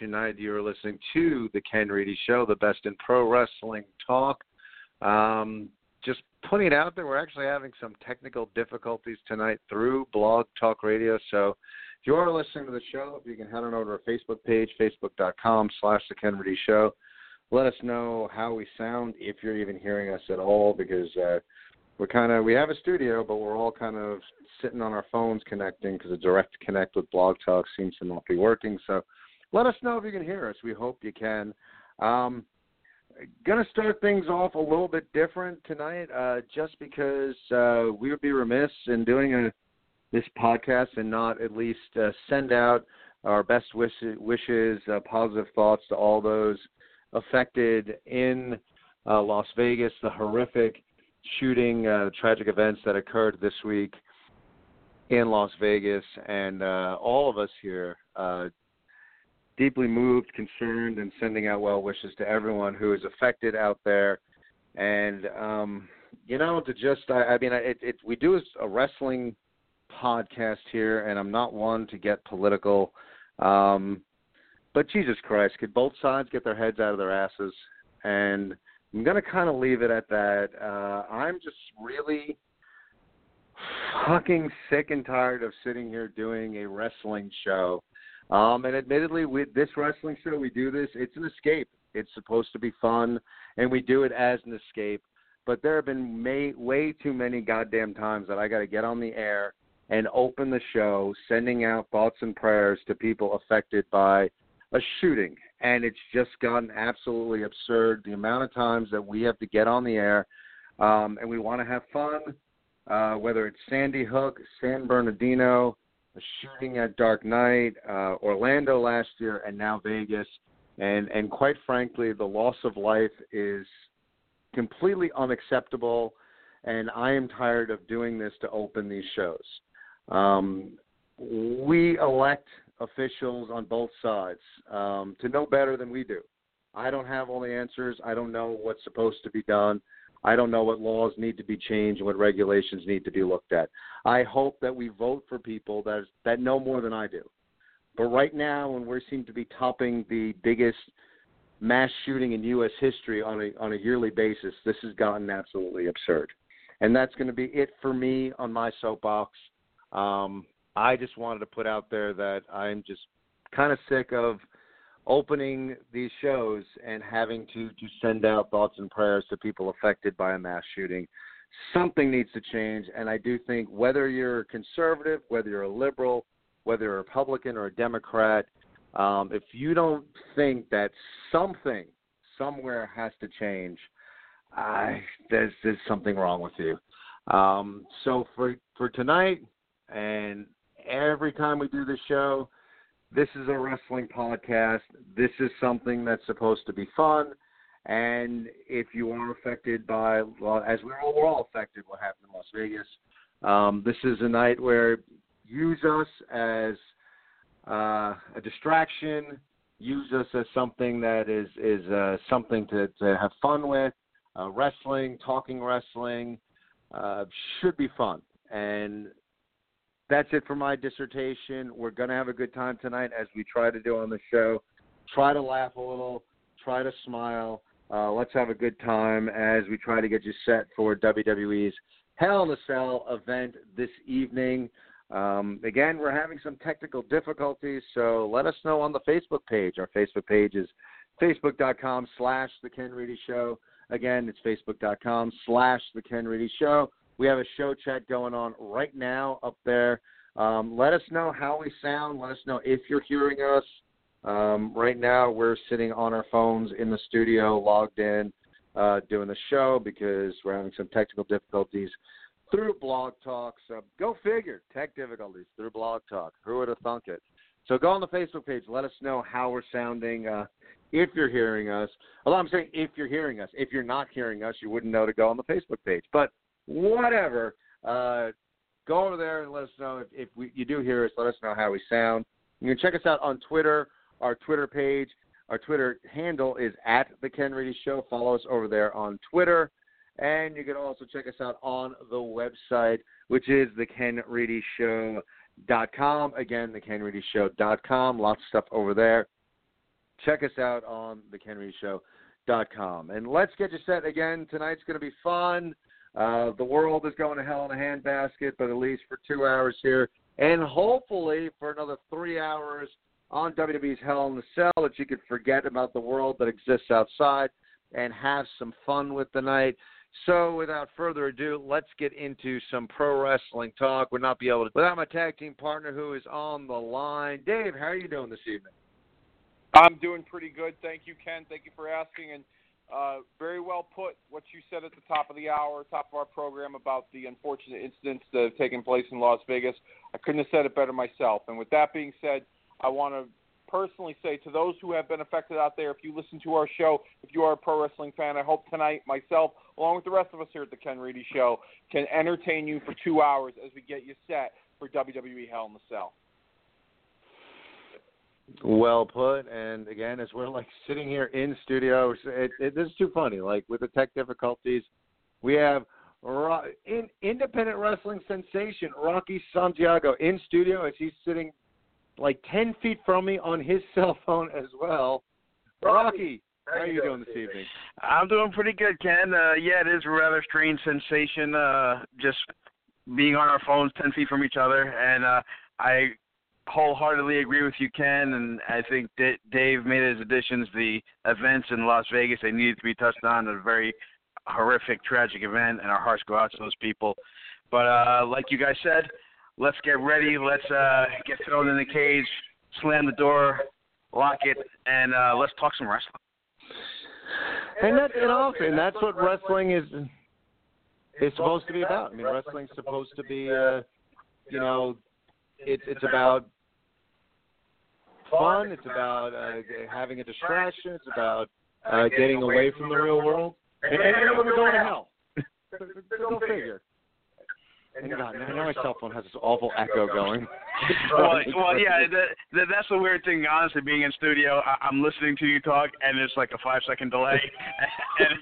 tonight. You're listening to the Ken Reedy Show, the best in pro wrestling talk. Um, just putting it out there, we're actually having some technical difficulties tonight through Blog Talk Radio. So if you are listening to the show, if you can head on over to our Facebook page, facebook.com slash the Ken Reedy Show. Let us know how we sound, if you're even hearing us at all, because uh, we're kind of we have a studio, but we're all kind of sitting on our phones connecting because a direct connect with Blog Talk seems to not be working. So let us know if you can hear us. We hope you can. Um, gonna start things off a little bit different tonight, uh, just because uh, we would be remiss in doing a, this podcast and not at least uh, send out our best wish, wishes, uh, positive thoughts to all those affected in uh, Las Vegas, the horrific shooting, uh, tragic events that occurred this week in Las Vegas, and uh, all of us here uh, deeply moved, concerned, and sending out well wishes to everyone who is affected out there. And um, you know, to just, I, I mean, it, it, we do a wrestling podcast here, and I'm not one to get political. Um, but Jesus Christ, could both sides get their heads out of their asses? And I'm going to kind of leave it at that. Uh, I'm just really fucking sick and tired of sitting here doing a wrestling show. Um, and admittedly, with this wrestling show, we do this. It's an escape. It's supposed to be fun, and we do it as an escape. But there have been may, way too many goddamn times that I got to get on the air and open the show, sending out thoughts and prayers to people affected by a shooting. And it's just gotten absolutely absurd the amount of times that we have to get on the air um, and we want to have fun, uh, whether it's Sandy Hook, San Bernardino, shooting at Dark Knight, uh, Orlando last year, and now Vegas. And and quite frankly, the loss of life is completely unacceptable, and I am tired of doing this to open these shows. Um, we elect officials on both sides um, to know better than we do. I don't have all the answers. I don't know what's supposed to be done. I don't know what laws need to be changed and what regulations need to be looked at. I hope that we vote for people that that know more than I do. But right now, when we seem to be topping the biggest mass shooting in U.S. history on a on a yearly basis, this has gotten absolutely absurd. And that's going to be it for me on my soapbox. Um, I just wanted to put out there that I'm just kind of sick of opening these shows and having to to send out thoughts and prayers to people affected by a mass shooting. Something needs to change, and I do think whether you're conservative, whether you're a liberal, whether you're a Republican or a Democrat, um, if you don't think that something somewhere has to change, I, there's there's something wrong with you. Um, so for for tonight, and every time we do the show, this is a wrestling podcast. This is something that's supposed to be fun. And if you are affected by, well, as we're all, we're all affected, what happened in Las Vegas, um, this is a night where use us as uh, a distraction, use us as something that is is uh, something to, to have fun with, uh, wrestling, talking wrestling, uh, should be fun. And that's it for my dissertation. We're going to have a good time tonight as we try to do on the show. Try to laugh a little, try to smile. Uh, let's have a good time as we try to get you set for WWE's Hell in a Cell event this evening. Um, again, we're having some technical difficulties, so let us know on the Facebook page. Our Facebook page is facebook.com slash The Ken Reedy Show. Again, it's facebook.com slash The Ken Reedy Show. We have a show chat going on right now up there. Um, let us know how we sound. Let us know if you're hearing us. Um, right now, we're sitting on our phones in the studio, logged in, uh, doing the show because we're having some technical difficulties through Blog Talk. So go figure, tech difficulties through Blog Talk. Who would have thunk it? So go on the Facebook page. Let us know how we're sounding. Uh, if you're hearing us, although I'm saying if you're hearing us, if you're not hearing us, you wouldn't know to go on the Facebook page. But whatever, uh, go over there and let us know if, if we, you do hear us. Let us know how we sound. You can check us out on Twitter. Our Twitter page, our Twitter handle is at the Ken Reedy Show. Follow us over there on Twitter. And you can also check us out on the website, which is thekenreedyshow.com. Again, thekenreedyshow.com. Lots of stuff over there. Check us out on thekenreedyshow.com. And let's get you set again. Tonight's going to be fun. Uh, the world is going to hell in a handbasket, but at least for two hours here. And hopefully for another three hours on WWE's Hell in the Cell that you could forget about the world that exists outside and have some fun with the night. So, without further ado, let's get into some pro wrestling talk. Would not be able to without my tag team partner who is on the line. Dave, how are you doing this evening? I'm doing pretty good. Thank you, Ken. Thank you for asking. And uh, very well put what you said at the top of the hour, top of our program about the unfortunate incidents that have taken place in Las Vegas. I couldn't have said it better myself. And with that being said, I want to personally say to those who have been affected out there, if you listen to our show, if you are a pro wrestling fan, I hope tonight myself, along with the rest of us here at the Ken Reedy Show, can entertain you for two hours as we get you set for WWE Hell in the Cell. Well put. And again, as we're like sitting here in studio, it, it, this is too funny. Like with the tech difficulties, we have in, independent wrestling sensation Rocky Santiago in studio as he's sitting like 10 feet from me on his cell phone as well. Rocky, how are you doing this evening? I'm doing pretty good, Ken. Uh, yeah, it is a rather strange sensation, uh, just being on our phones 10 feet from each other. And uh, I wholeheartedly agree with you, Ken. And I think D- Dave made his additions. The events in Las Vegas, they needed to be touched on. A very horrific, tragic event, and our hearts go out to those people. But uh, like you guys said, let's get ready. Let's uh, get thrown in the cage, slam the door, lock it, and uh, let's talk some wrestling. And that's and often that's what wrestling is is supposed to be about. I mean, wrestling's supposed to be, uh, you know, it's it's about fun. It's about uh, having a distraction. It's about uh, getting away from the real world. And, and, and we're going to hell. Go figure. And God, now my cell phone has this awful echo going. well, well, yeah, that, that, that's the weird thing. Honestly, being in studio, I, I'm listening to you talk, and it's like a five second delay, and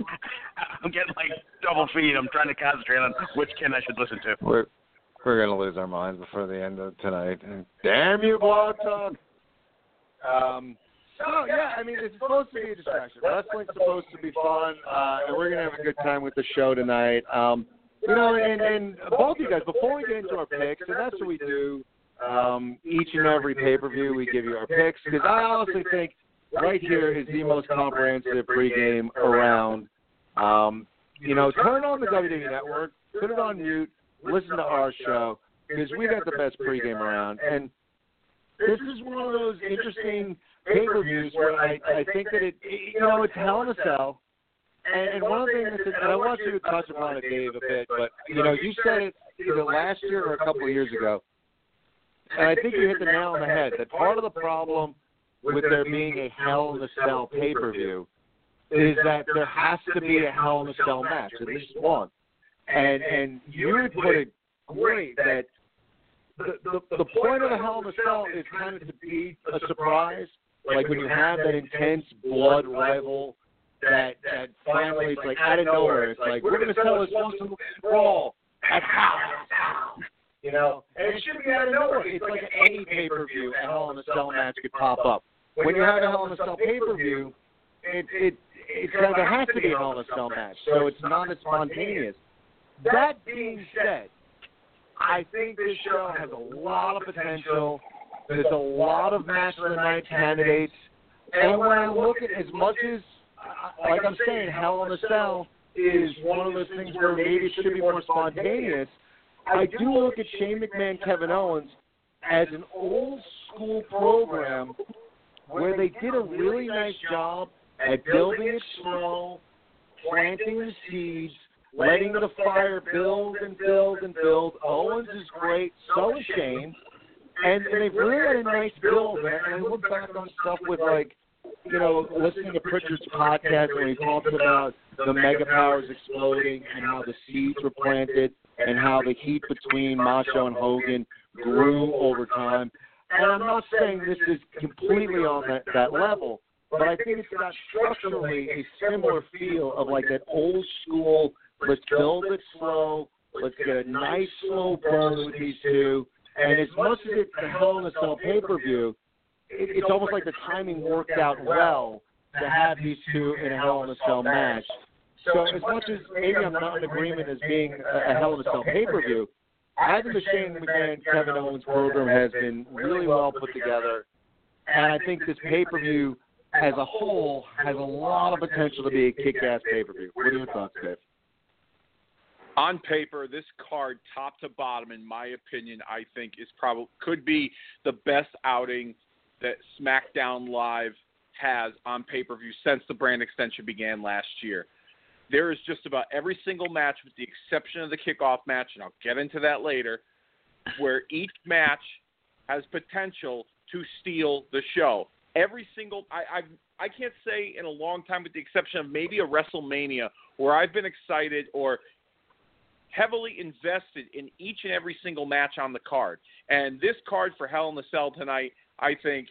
I'm getting like double feed. I'm trying to concentrate on which Ken I should listen to. We're we're gonna lose our minds before the end of tonight. Damn you, blog talk. Um. Oh yeah, I mean it's supposed to be a distraction. Wrestling's supposed to be fun, uh, and we're gonna have a good time with the show tonight. Um, you know, and, and both of you guys, before we get into our picks, and that's what we do um, each and every pay per view, we give you our picks because I honestly think right here is the most comprehensive pregame around. Um, you know, turn on the WWE Network, put it on mute, listen to our show because we got the best pregame around. And this is one of those interesting pay per views where I, I think that it, you know, it's hell in a cell. And, and one of the things, that, and I want you to touch upon it, Dave, a bit, but you know, you said it either last year or a couple of years ago, and I think you hit the nail on the head. That part of the problem with there being a Hell in a Cell pay per view is that there has to be a Hell in a Cell match, at least one. And and you would put it great that the, the the point of a Hell in a Cell is kind of to be a surprise, like when you have that intense blood rival that that finally it's like out of nowhere. It's like we're gonna sell this awesome brawl, That's how. You know, and it should be out of nowhere. It's like any pay per view, a Hell in a Cell match could pop up. When you have a Hell in a Cell pay per view, it it it's kind of, there has to be a Hell in a Cell match, so it's not as spontaneous. That being said, I think this show has a lot of potential. There's a lot of match of the night candidates, and when I look at as much as, like I'm saying, Hell in a Cell is one of those things where maybe it should be more spontaneous. I do look at Shane McMahon, Kevin Owens as an old school program where they did a really nice job at building it slow, planting the seeds, letting the fire build and build and build. Owens is great, so is Shane. And, and they've really had a nice build, man. And I look back on stuff with like, you know, listening to Pritchard's podcast when he talks about the mega powers exploding and how the seeds were planted and how the heat between Macho and Hogan grew over time. And I'm not saying this is completely on that, that level, but I think it's got structurally a similar feel of like that old school, let's build it slow, let's get a nice slow burn with these two. And as much as it's the Hell in a Cell pay per view, it, it's almost like the timing worked out well to have these two in a Hell in a Cell match. So as much as maybe I'm not in agreement as being a, a Hell in a Cell pay per view, I think the Shane McMahon Kevin Owens program has been really well put together, and I think this pay per view as a whole has a lot of potential to be a kick ass pay per view. What are your thoughts, Dave? On paper, this card, top to bottom, in my opinion, I think is probably could be the best outing that SmackDown Live has on pay per view since the brand extension began last year. There is just about every single match, with the exception of the kickoff match, and I'll get into that later, where each match has potential to steal the show. Every single, I, I, I can't say in a long time, with the exception of maybe a WrestleMania, where I've been excited or heavily invested in each and every single match on the card. And this card for Hell in the Cell tonight, I think,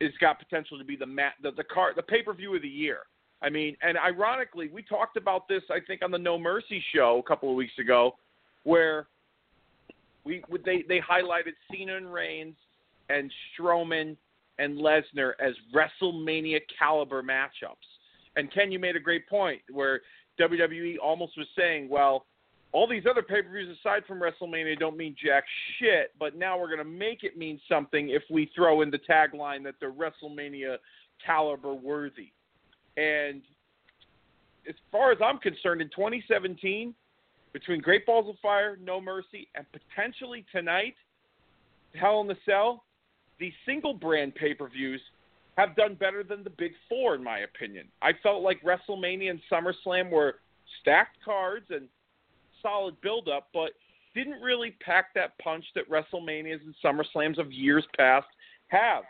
has got potential to be the mat, the, the card, the pay per view of the year. I mean, and ironically, we talked about this, I think, on the No Mercy show a couple of weeks ago, where we they they highlighted Cena and Reigns and Strowman and Lesnar as WrestleMania caliber matchups. And Ken, you made a great point where WWE almost was saying, well, all these other pay per views aside from WrestleMania don't mean jack shit, but now we're going to make it mean something if we throw in the tagline that they're WrestleMania caliber worthy. And as far as I'm concerned, in 2017, between Great Balls of Fire, No Mercy, and potentially tonight, Hell in the Cell, the single brand pay per views have done better than the big four, in my opinion. I felt like WrestleMania and SummerSlam were stacked cards and solid build up, but didn't really pack that punch that WrestleManias and SummerSlams of years past have.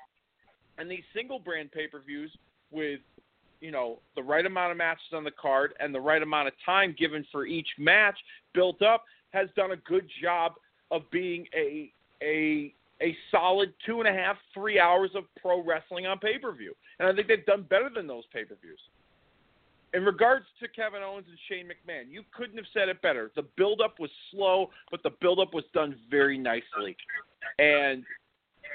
And these single brand pay per views with you know the right amount of matches on the card and the right amount of time given for each match built up has done a good job of being a a a solid two and a half three hours of pro wrestling on pay per view, and I think they've done better than those pay per views. In regards to Kevin Owens and Shane McMahon, you couldn't have said it better. The build-up was slow, but the build-up was done very nicely. And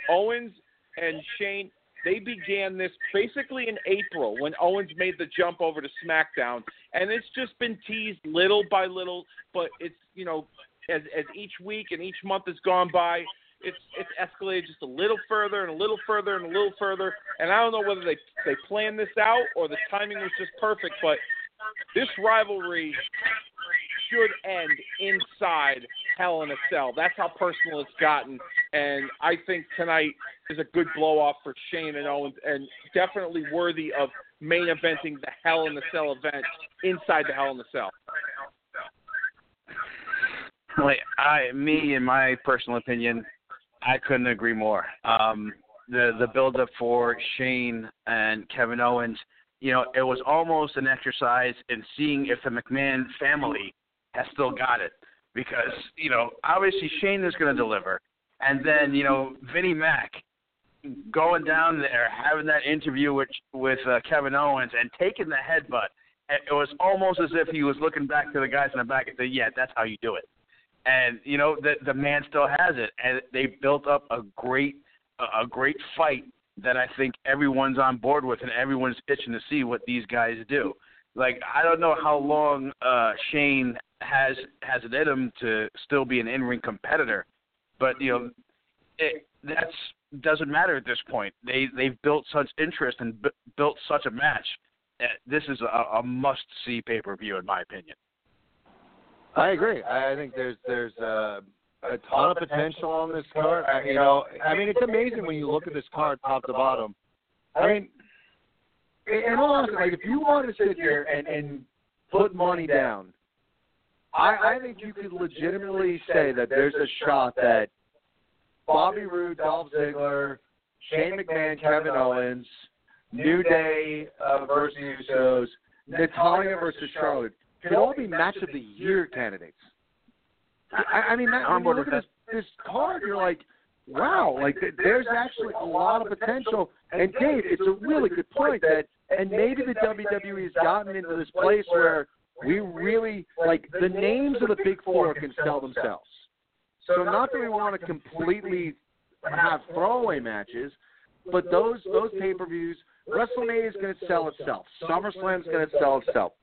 Owens and Shane, they began this basically in April when Owens made the jump over to SmackDown, and it's just been teased little by little. But it's you know, as as each week and each month has gone by, it's it's escalated just a little further and a little further and a little further. And I don't know whether they they planned this out or the timing was just perfect, but this rivalry should end inside Hell in a Cell. That's how personal it's gotten, and I think tonight is a good blow off for Shane and Owens, and definitely worthy of main eventing the Hell in a Cell event inside the Hell in a Cell. Like I, me, in my personal opinion, I couldn't agree more. Um, the the build up for Shane and Kevin Owens, you know, it was almost an exercise in seeing if the McMahon family has still got it. Because, you know, obviously Shane is gonna deliver. And then, you know, Vinnie Mac going down there, having that interview with with uh, Kevin Owens and taking the headbutt. It was almost as if he was looking back to the guys in the back and saying, "Yeah, that's how you do it." And you know the the man still has it, and they built up a great a great fight that I think everyone's on board with, and everyone's itching to see what these guys do. Like I don't know how long uh Shane has has it in him to still be an in ring competitor, but you know it that's doesn't matter at this point. They they've built such interest and b- built such a match. Uh, This is a, a must see pay per view in my opinion. I agree. I think there's there's a ton of potential on this card. I, you know, I mean, it's amazing when you look at this card top to bottom. I mean, in all honesty, like if you want to sit here and and put money down, I I think you could legitimately say that there's a shot that Bobby Roode, Dolph Ziggler, Shane McMahon, Kevin Owens, New Day uh, versus Usos, Natalya versus Charlotte could all be match of the year candidates. I, I mean, that, when you look at this, this card, you're like, wow, like there's actually a lot of potential. And Dave, it's a really good point that, and maybe the WWE has gotten into this place where we really like the names of the big four can sell themselves. So not that we want to completely have throwaway matches, but those those pay per views, WrestleMania is going to sell itself. SummerSlam is going to sell itself.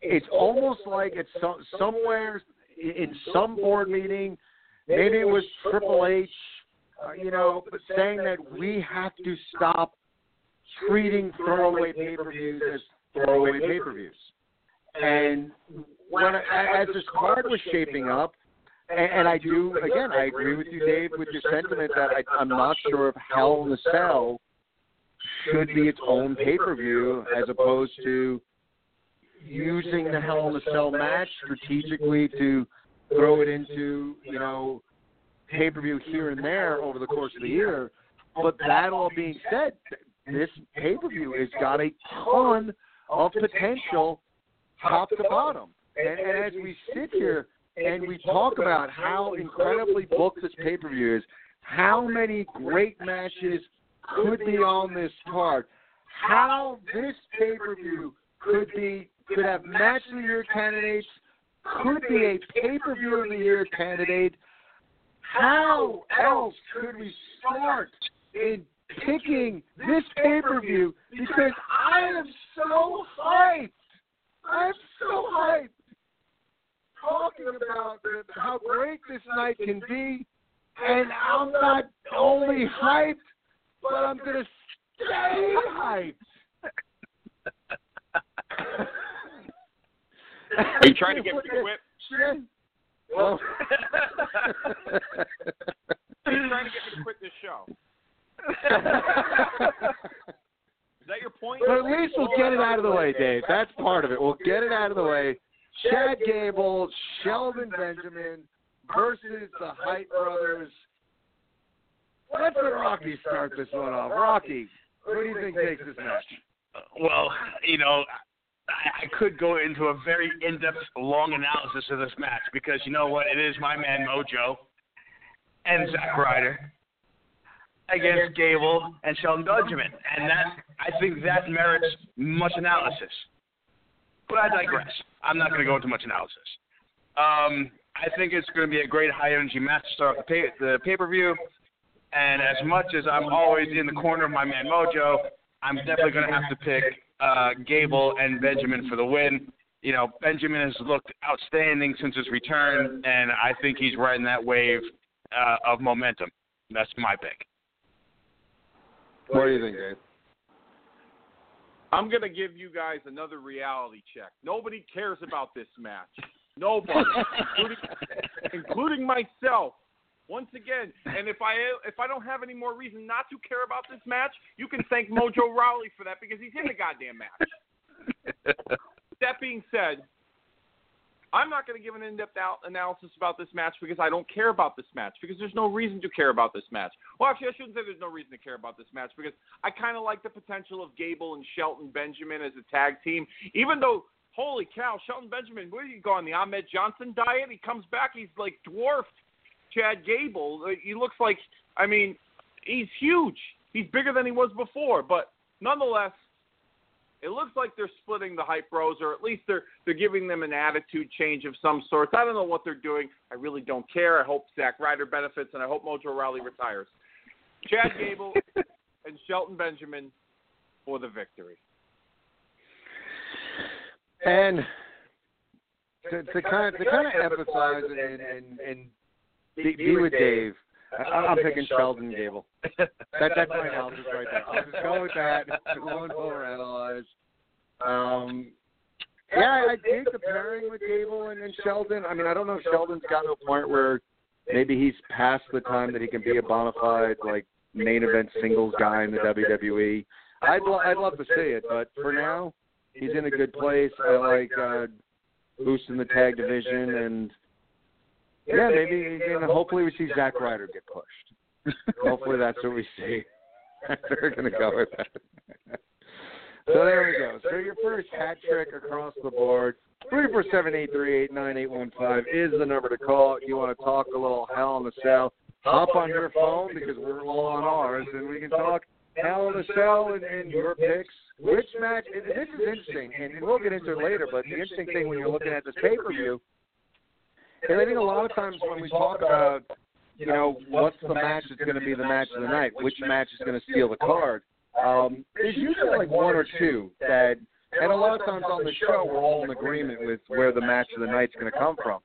It's almost like it's some, somewhere in some board meeting, maybe it was Triple H, uh, you know, saying that we have to stop treating throwaway pay per views as throwaway pay per views. And when as this card was shaping up, and, and I do again, I agree with you, Dave, with your sentiment that I, I'm not sure if Hell in the Cell should be its own pay per view as opposed to using the Hell in a Cell match strategically to throw it into you know pay per view here and there over the course of the year. But that all being said, this pay per view has got a ton of potential top to bottom. And, and as we sit here and we talk about how incredibly booked this pay per view is, how many great matches could be on this card, how this pay per view could be could have match of the year candidates, could be a pay per view of the year candidate. How else could we start in picking this pay per view? Because I am so hyped. I'm so hyped talking about how great this night can be, and I'm not only hyped, but I'm gonna stay hyped. Are you trying to get me to quit? Well, Are you trying to get me to quit this show? Is that your point? but at least we'll get it out of the way, Dave. That's part of it. We'll get it out of the way. Chad Gable, Shelton Benjamin versus the Hype Brothers. Let's let Rocky start this one off. Rocky, who do you think takes this match? Well, you know, I, I could go into a very in-depth, long analysis of this match because you know what? It is my man Mojo and Zack Ryder against Gable and Shelton Benjamin, and that I think that merits much analysis. But I digress. I'm not going to go into much analysis. Um, I think it's going to be a great high-energy match to start the pay, the pay-per-view. And as much as I'm always in the corner of my man Mojo, I'm definitely going to have to pick uh, Gable and Benjamin for the win. You know, Benjamin has looked outstanding since his return, and I think he's riding that wave uh, of momentum. That's my pick. What do you think, Dave? I'm going to give you guys another reality check. Nobody cares about this match. Nobody, including, including myself. Once again, and if I if I don't have any more reason not to care about this match, you can thank Mojo Rawley for that because he's in the goddamn match. that being said, I'm not going to give an in-depth out analysis about this match because I don't care about this match because there's no reason to care about this match. Well, actually, I shouldn't say there's no reason to care about this match because I kind of like the potential of Gable and Shelton Benjamin as a tag team, even though. Holy cow, Shelton Benjamin, where did he go on the Ahmed Johnson diet? He comes back, he's like dwarfed Chad Gable. Uh, He looks like, I mean, he's huge. He's bigger than he was before, but nonetheless, It looks like they're splitting the hype bros, or at least they're they're giving them an attitude change of some sort. I don't know what they're doing. I really don't care. I hope Zack Ryder benefits, and I hope Mojo Rawley retires. Chad Gable and Shelton Benjamin for the victory. And to, to kind of to kind of emphasize and and, and be, be with Dave. I, I'm picking Shelton Gable. That, that's my analysis right there. I'll just go with that. Won't overanalyze. Um, yeah, I dig the pairing with Gable and, and Shelton. I mean, I don't know if Shelton's gotten to a point where maybe he's past the time that he can be a bona fide like main event singles guy in the WWE. I'd lo- I'd love to see it, but for now, he's in a good place. I like uh, boosting the tag division, and yeah, maybe and hopefully we see Zack Ryder get pushed. hopefully that's what we see. We're gonna go with that. so there we go. So your first hat trick across the board. Three four seven eight three eight nine eight one five is the number to call. You want to talk a little hell in the cell? Hop on your phone because we're all on ours, and we can talk hell in the cell and, and your picks. Which match? And this is interesting, and, and we'll get into it later. But the interesting thing when you're looking at this pay per view, and I think a lot of times when we talk about, you know, what's the match that's going to be the match of the night, which match is going to steal the card, um, there's usually like one or two that, and a lot of times on the show we're all in agreement with where the match of the night's going to come from.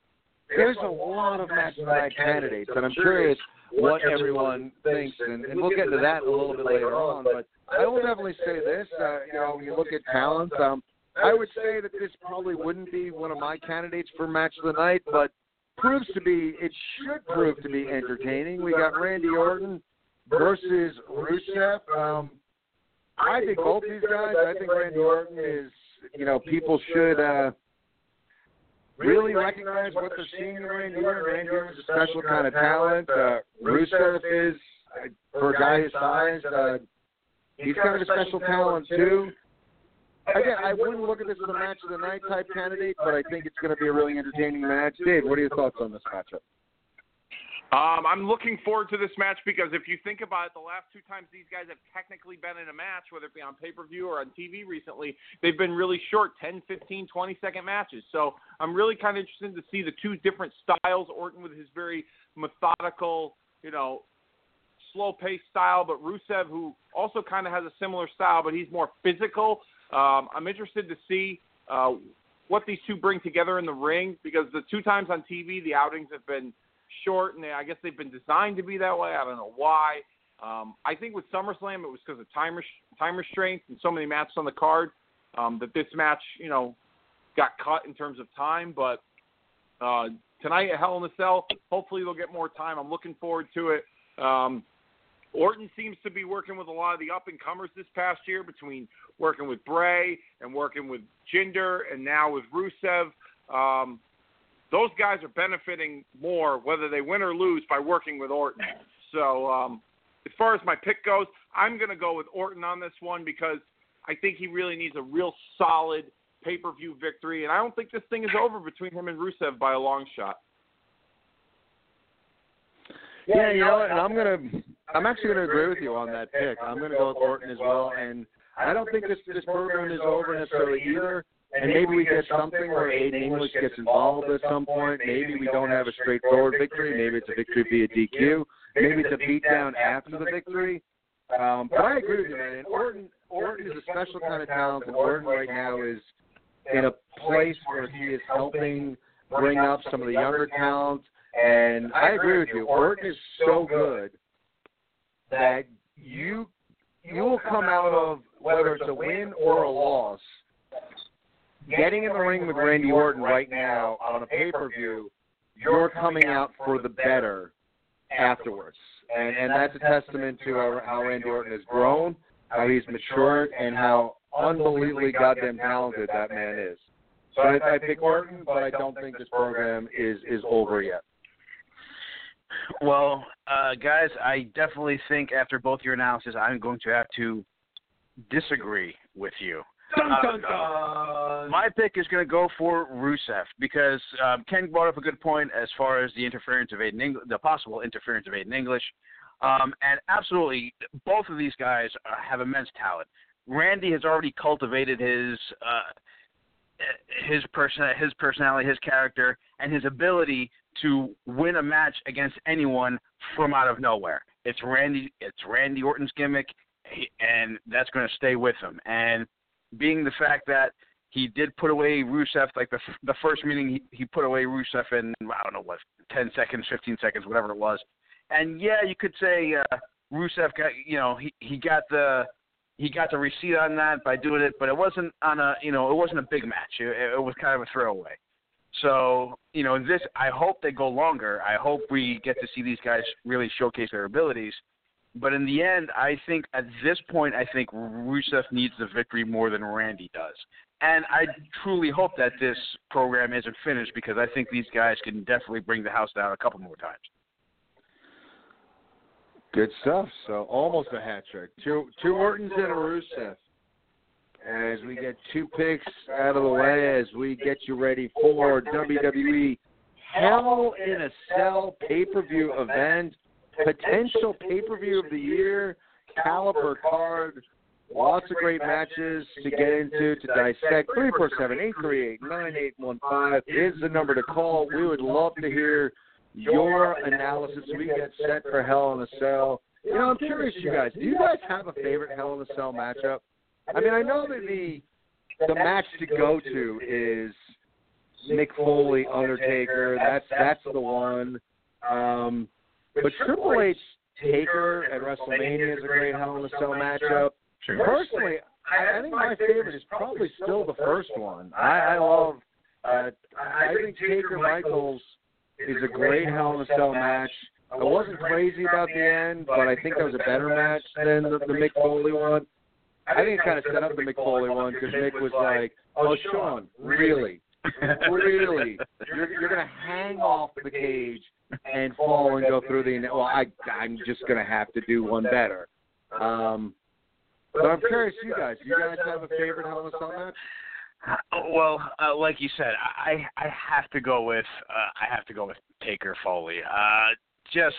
There's a lot of match of the night candidates, and I'm curious what everyone thinks, and, and we'll get into that a little bit later on. But I will definitely say this: uh, you know, when you look at talent, um, I would say that this probably wouldn't be one of my candidates for match of the night, but proves to be it should prove to be entertaining. We got Randy Orton versus Rusev. Um, I think both these guys. I think Randy Orton is. You know, people should uh, really recognize what they're seeing in Randy Orton. Randy Orton is a special kind of talent. Uh, Rusev is, uh, for a guy his size, uh, he's of a special talent too. Again, I wouldn't look at this as a match of the night type candidate, but I think it's going to be a really entertaining match. Dave, what are your thoughts on this matchup? Um, I'm looking forward to this match because if you think about it, the last two times these guys have technically been in a match, whether it be on pay per view or on TV recently, they've been really short 10, 15, 20 second matches. So I'm really kind of interested to see the two different styles. Orton with his very methodical, you know, slow paced style, but Rusev, who also kind of has a similar style, but he's more physical. Um, I'm interested to see uh, what these two bring together in the ring because the two times on TV, the outings have been short, and they, I guess they've been designed to be that way. I don't know why. Um, I think with SummerSlam, it was because of time res- time restraints and so many matches on the card um, that this match, you know, got cut in terms of time. But uh, tonight at Hell in a Cell, hopefully they'll get more time. I'm looking forward to it. Um, Orton seems to be working with a lot of the up and comers this past year, between working with Bray and working with Jinder, and now with Rusev. Um, those guys are benefiting more, whether they win or lose, by working with Orton. So, um, as far as my pick goes, I'm going to go with Orton on this one because I think he really needs a real solid pay per view victory, and I don't think this thing is over between him and Rusev by a long shot. Yeah, you know, and I'm gonna, I'm actually gonna agree with you on that pick. I'm gonna go with Orton as well, and I don't think this this program is over necessarily either. And maybe we get something where Aiden English gets involved at some point. Maybe we don't have a straightforward victory. Maybe it's a victory via DQ. Maybe it's a beatdown after the victory. Um, but I agree with you, man. And Orton, Orton is a special kind of talent, and Orton right now is in a place where he is helping bring up some of the younger talent. And I agree with you. Orton is so good that you you will come out of whether it's a win or a loss getting in the ring with Randy Orton right now on a pay per view, you're coming out for the better afterwards. And, and that's a testament to how, how Randy Orton has grown, how he's matured, and how unbelievably goddamn talented that man is. So I, I pick Orton, but I don't think this program is is over yet. Well, uh, guys, I definitely think after both your analysis, I'm going to have to disagree with you. Dun, dun, dun. My pick is going to go for Rusev because um, Ken brought up a good point as far as the interference of Aiden English, the possible interference of Aiden English, um, and absolutely both of these guys uh, have immense talent. Randy has already cultivated his uh, his person his personality, his character, and his ability to win a match against anyone from out of nowhere. It's Randy it's Randy Orton's gimmick, and that's going to stay with him. And being the fact that he did put away Rusev, like the the first meeting he, he put away Rusev in I don't know what ten seconds, fifteen seconds, whatever it was. And yeah, you could say uh, Rusev got you know he he got the he got the receipt on that by doing it, but it wasn't on a you know it wasn't a big match. It, it was kind of a throwaway. So you know this. I hope they go longer. I hope we get to see these guys really showcase their abilities. But in the end, I think at this point, I think Rusev needs the victory more than Randy does. And I truly hope that this program isn't finished because I think these guys can definitely bring the house down a couple more times. Good stuff. So almost a hat trick. Two two Ortons and a Rusev. As we get two picks out of the way, as we get you ready for WWE Hell in a Cell pay per view event, potential pay per view of the year, caliber card, lots of great matches to get into to dissect. Three four seven eight three eight nine eight one five is the number to call. We would love to hear your analysis. We get set for Hell in a Cell. You know, I'm curious, you guys. Do you guys have a favorite Hell in a Cell matchup? I mean, I know that the the match to go to is Mick Foley Undertaker. That's that's the one. Um, but Triple H Taker at WrestleMania is a great Hell in a Cell matchup. Personally, I, I think my favorite is probably still the first one. I, I love. Uh, I think Taker Michaels is a great Hell in a Cell match. I wasn't crazy about the end, but I think that was a better match than the, the Mick Foley one. I think it kind of set up the Mick Foley one because Mick was like, "Oh, Shawn, really, really, you're, you're going to hang off the cage and fall and go through the well, I I'm just going to have to do one better." Um, but I'm curious, you guys, you guys have a favorite Hell in a Cell match? Well, uh, like you said, I I have to go with uh, I have to go with Taker Foley. Uh, just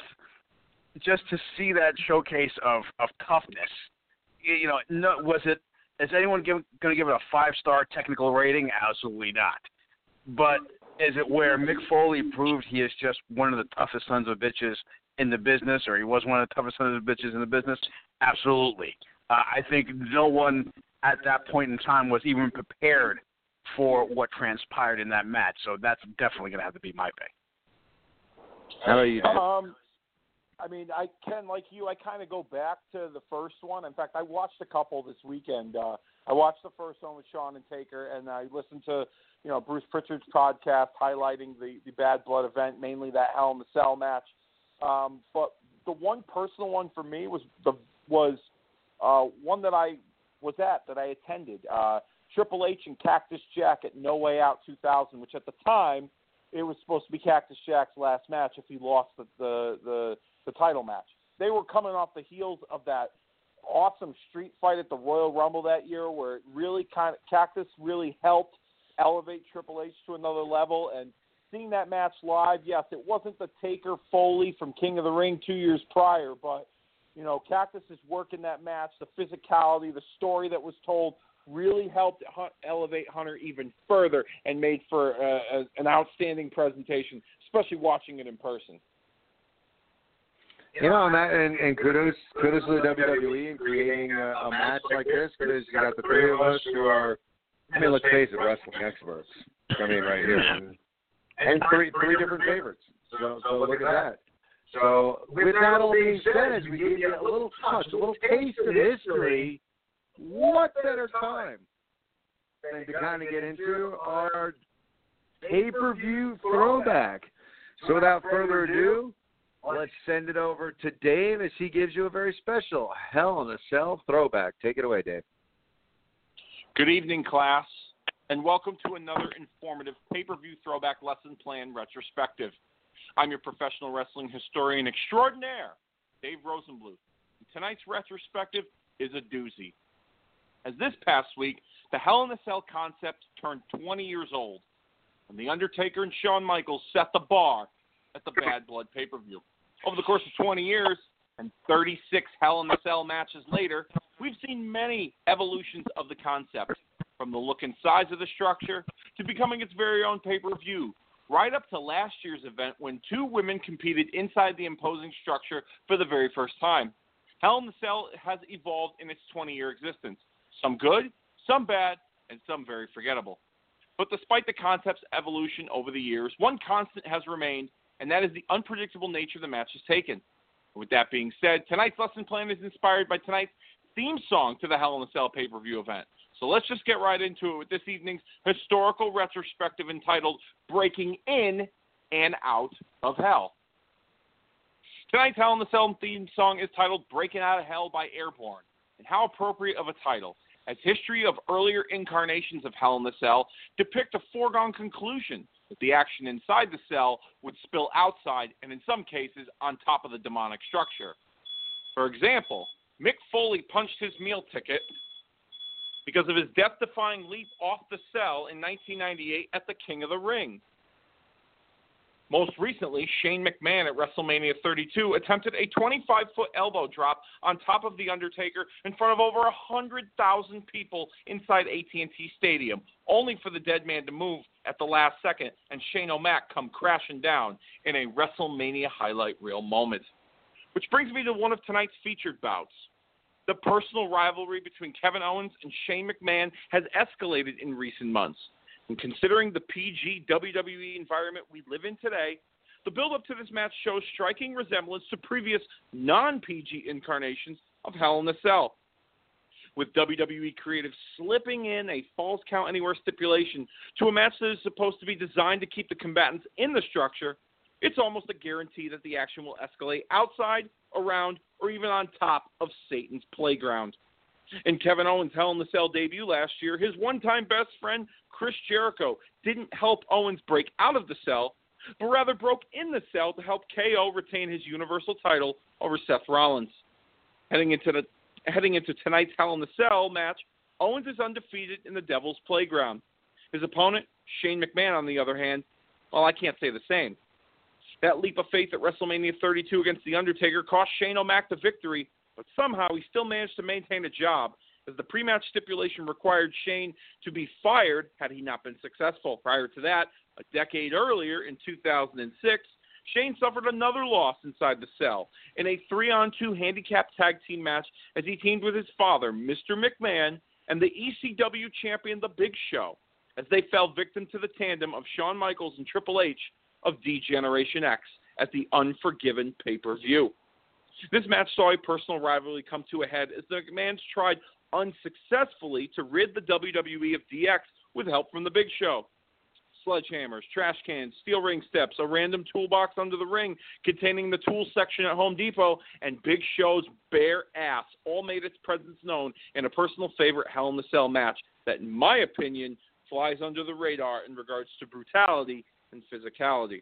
just to see that showcase of of toughness. You, you know, no, was it? Is anyone going to give it a five star technical rating? Absolutely not. But is it where Mick Foley proved he is just one of the toughest sons of bitches in the business, or he was one of the toughest sons of bitches in the business? Absolutely. Uh, I think no one at that point in time was even prepared for what transpired in that match. So that's definitely going to have to be my pick. How about you? Dave? Um, I mean, I can like you. I kind of go back to the first one. In fact, I watched a couple this weekend. Uh, I watched the first one with Shawn and Taker, and I listened to you know Bruce Pritchard's podcast highlighting the the Bad Blood event, mainly that Hell in the Cell match. Um, but the one personal one for me was the was uh, one that I was at that I attended. Uh, Triple H and Cactus Jack at No Way Out 2000, which at the time it was supposed to be Cactus Jack's last match if he lost the the the, the title match. They were coming off the heels of that awesome street fight at the Royal Rumble that year, where it really kind of Cactus really helped elevate Triple H to another level. And seeing that match live, yes, it wasn't the Taker Foley from King of the Ring two years prior, but you know, Cactus work in that match, the physicality, the story that was told really helped elevate Hunter even further and made for uh, an outstanding presentation, especially watching it in person. You know, and, that, and, and kudos, kudos to the WWE in creating a, a match like this because you got the three of us who are, I mean, let's face it, wrestling experts. I mean, right here, and, three three different favorites. So, so look at that. So, with that all being said, we give you a little touch, a little taste of history, what better time than to kind of get into our pay per view throwback? So, without further ado, let's send it over to Dave as he gives you a very special Hell in a Cell throwback. Take it away, Dave. Good evening, class, and welcome to another informative pay per view throwback lesson plan retrospective. I'm your professional wrestling historian extraordinaire, Dave Rosenbluth. Tonight's retrospective is a doozy. As this past week, the Hell in a Cell concept turned 20 years old, and The Undertaker and Shawn Michaels set the bar at the Bad Blood pay per view. Over the course of 20 years, And 36 Hell in the Cell matches later, we've seen many evolutions of the concept, from the look and size of the structure to becoming its very own pay per view, right up to last year's event when two women competed inside the imposing structure for the very first time. Hell in the Cell has evolved in its 20 year existence. Some good, some bad, and some very forgettable. But despite the concept's evolution over the years, one constant has remained, and that is the unpredictable nature the match has taken. With that being said, tonight's lesson plan is inspired by tonight's theme song to the Hell in a Cell pay per view event. So let's just get right into it with this evening's historical retrospective entitled Breaking In and Out of Hell. Tonight's Hell in the Cell theme song is titled Breaking Out of Hell by Airbourne. And how appropriate of a title, as history of earlier incarnations of Hell in the Cell depict a foregone conclusion the action inside the cell would spill outside and, in some cases, on top of the demonic structure. For example, Mick Foley punched his meal ticket because of his death defying leap off the cell in 1998 at the King of the Ring. Most recently, Shane McMahon at WrestleMania 32 attempted a 25 foot elbow drop on top of The Undertaker in front of over 100,000 people inside AT&T Stadium, only for the dead man to move at the last second and Shane O'Mac come crashing down in a WrestleMania highlight reel moment. Which brings me to one of tonight's featured bouts. The personal rivalry between Kevin Owens and Shane McMahon has escalated in recent months. And considering the PG WWE environment we live in today, the build up to this match shows striking resemblance to previous non PG incarnations of Hell in a Cell. With WWE creative slipping in a falls count anywhere stipulation to a match that is supposed to be designed to keep the combatants in the structure, it's almost a guarantee that the action will escalate outside, around, or even on top of Satan's playground. In Kevin Owens' Hell in the Cell debut last year, his one time best friend, Chris Jericho, didn't help Owens break out of the cell, but rather broke in the cell to help KO retain his Universal title over Seth Rollins. Heading into, the, heading into tonight's Hell in the Cell match, Owens is undefeated in the Devil's Playground. His opponent, Shane McMahon, on the other hand, well, I can't say the same. That leap of faith at WrestleMania 32 against The Undertaker cost Shane O'Mac the victory, but somehow he still managed to maintain a job, as the pre match stipulation required Shane to be fired had he not been successful. Prior to that, a decade earlier, in 2006, Shane suffered another loss inside the cell in a three on two handicap tag team match as he teamed with his father, Mr. McMahon, and the ECW champion, The Big Show, as they fell victim to the tandem of Shawn Michaels and Triple H of D Generation X at the Unforgiven pay per view. This match saw a personal rivalry come to a head as the McMahons tried unsuccessfully to rid the WWE of DX with help from the Big Show. Sledgehammers, trash cans, steel ring steps, a random toolbox under the ring containing the tool section at Home Depot, and Big Show's bare ass all made its presence known in a personal favorite Hell in the Cell match that, in my opinion, flies under the radar in regards to brutality and physicality.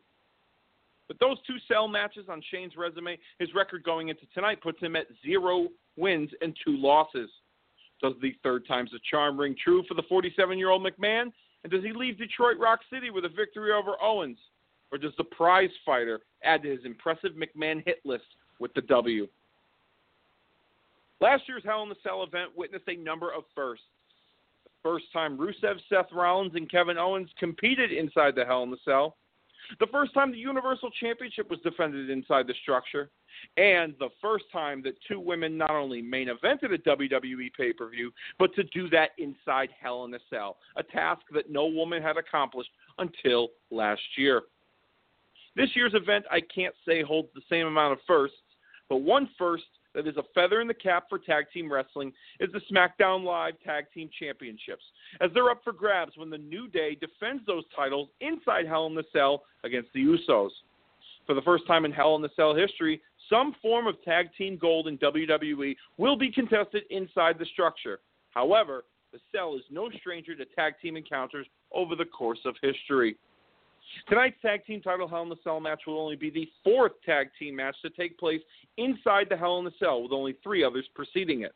But those two cell matches on Shane's resume, his record going into tonight puts him at zero wins and two losses. Does the third time's a charm ring true for the 47 year old McMahon? And does he leave Detroit Rock City with a victory over Owens? Or does the prize fighter add to his impressive McMahon hit list with the W? Last year's Hell in the Cell event witnessed a number of firsts. The first time Rusev, Seth Rollins, and Kevin Owens competed inside the Hell in the Cell. The first time the Universal Championship was defended inside the structure. And the first time that two women not only main evented a WWE pay per view, but to do that inside Hell in a Cell, a task that no woman had accomplished until last year. This year's event, I can't say holds the same amount of firsts, but one first that is a feather in the cap for tag team wrestling is the SmackDown Live Tag Team Championships, as they're up for grabs when the New Day defends those titles inside Hell in the Cell against the Usos. For the first time in Hell in the Cell history, some form of tag team gold in WWE will be contested inside the structure. However, the Cell is no stranger to tag team encounters over the course of history. Tonight's tag team title Hell in the Cell match will only be the fourth tag team match to take place inside the Hell in the Cell, with only three others preceding it.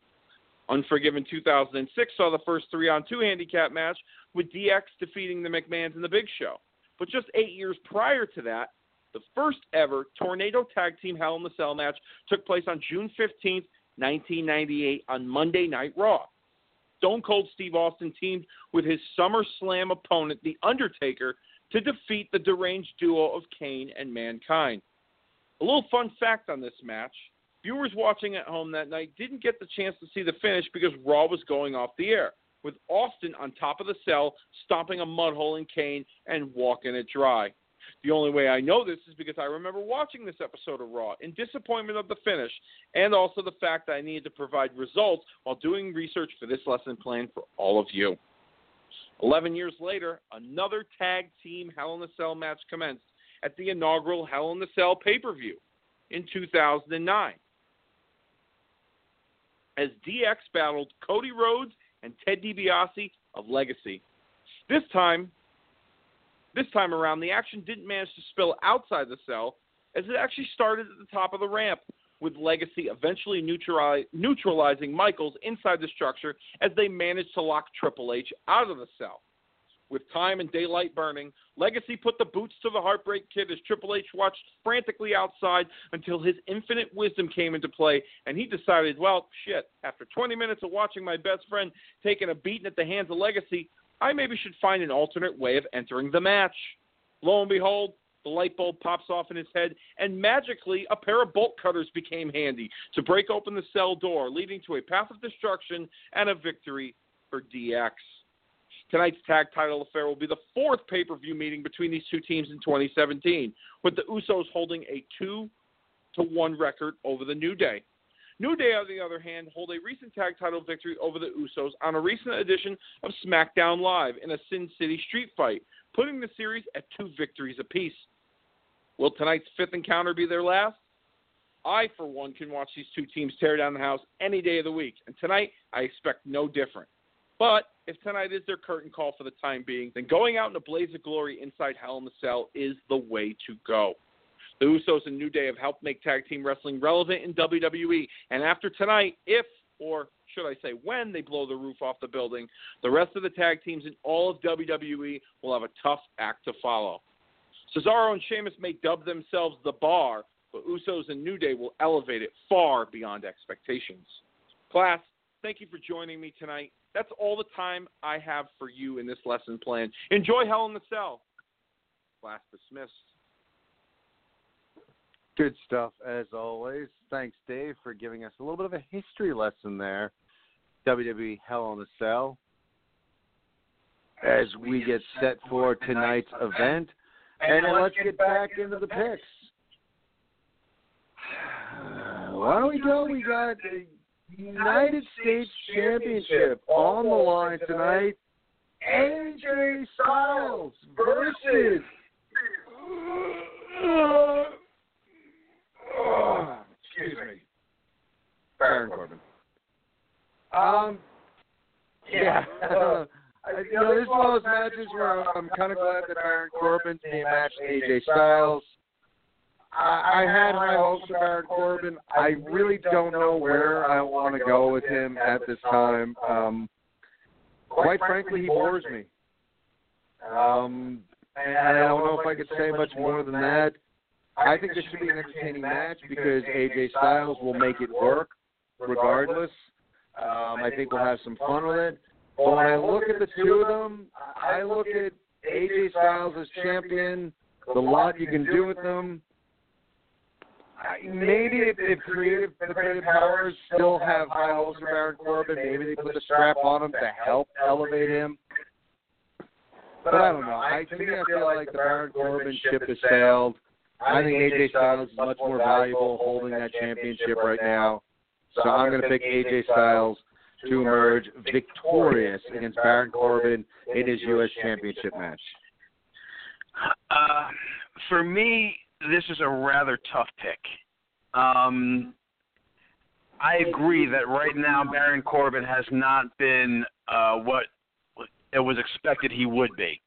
Unforgiven 2006 saw the first three on two handicap match, with DX defeating the McMahons in the Big Show. But just eight years prior to that, The first ever Tornado Tag Team Hell in the Cell match took place on June 15th, 1998, on Monday Night Raw. Stone Cold Steve Austin teamed with his SummerSlam opponent, The Undertaker, to defeat the deranged duo of Kane and Mankind. A little fun fact on this match viewers watching at home that night didn't get the chance to see the finish because Raw was going off the air, with Austin on top of the cell, stomping a mud hole in Kane and walking it dry. The only way I know this is because I remember watching this episode of Raw in disappointment of the finish and also the fact that I needed to provide results while doing research for this lesson plan for all of you. Eleven years later, another tag team Hell in a Cell match commenced at the inaugural Hell in the Cell pay per view in 2009 as DX battled Cody Rhodes and Ted DiBiase of Legacy. This time, this time around, the action didn't manage to spill outside the cell, as it actually started at the top of the ramp, with Legacy eventually neutralizing Michaels inside the structure as they managed to lock Triple H out of the cell. With time and daylight burning, Legacy put the boots to the Heartbreak Kid as Triple H watched frantically outside until his infinite wisdom came into play, and he decided, well, shit, after 20 minutes of watching my best friend taking a beating at the hands of Legacy, I maybe should find an alternate way of entering the match. Lo and behold, the light bulb pops off in his head, and magically a pair of bolt cutters became handy to break open the cell door, leading to a path of destruction and a victory for DX. Tonight's tag title affair will be the fourth pay per view meeting between these two teams in 2017, with the Usos holding a 2 to 1 record over the New Day. New Day, on the other hand, hold a recent tag title victory over the Usos on a recent edition of SmackDown Live in a Sin City street fight, putting the series at two victories apiece. Will tonight's fifth encounter be their last? I, for one, can watch these two teams tear down the house any day of the week, and tonight I expect no different. But if tonight is their curtain call for the time being, then going out in a blaze of glory inside Hell in the Cell is the way to go. The Usos and New Day have helped make tag team wrestling relevant in WWE, and after tonight, if or should I say when they blow the roof off the building, the rest of the tag teams in all of WWE will have a tough act to follow. Cesaro and Sheamus may dub themselves the bar, but Usos and New Day will elevate it far beyond expectations. Class, thank you for joining me tonight. That's all the time I have for you in this lesson plan. Enjoy Hell in the Cell. Class dismissed. Good stuff as always. Thanks, Dave, for giving us a little bit of a history lesson there. WWE Hell in the Cell. As we get set for tonight's event. And let's get back into the picks. Why don't we go? We got the United States Championship on the line tonight. AJ Styles versus. excuse me. Baron Corbin. Um. Yeah. you know, this is one of those matches where I'm kind of glad that Baron Corbin's being matched AJ Styles. I, I had high hopes for Baron Corbin. I really don't know where I want to go with him at this time. Um, quite frankly, he bores me. Um, and I don't know if I could say much more than that. I think this should be an entertaining match because AJ Styles will make it work regardless. Um, I think we'll have some fun with it. But when I look at the two of them, I look at AJ Styles as champion, the lot you can do with them, maybe if, if creative the creative powers still have high hopes for Baron Corbin, maybe they put a strap on him to help elevate him. But I don't know. I to me, I feel like the Baron Corbin ship has sailed. I think AJ Styles is much more valuable holding that championship right now. So I'm going to pick AJ Styles to emerge victorious against Baron Corbin in his U.S. Championship match. Uh, for me, this is a rather tough pick. Um, I agree that right now Baron Corbin has not been uh, what it was expected he would be.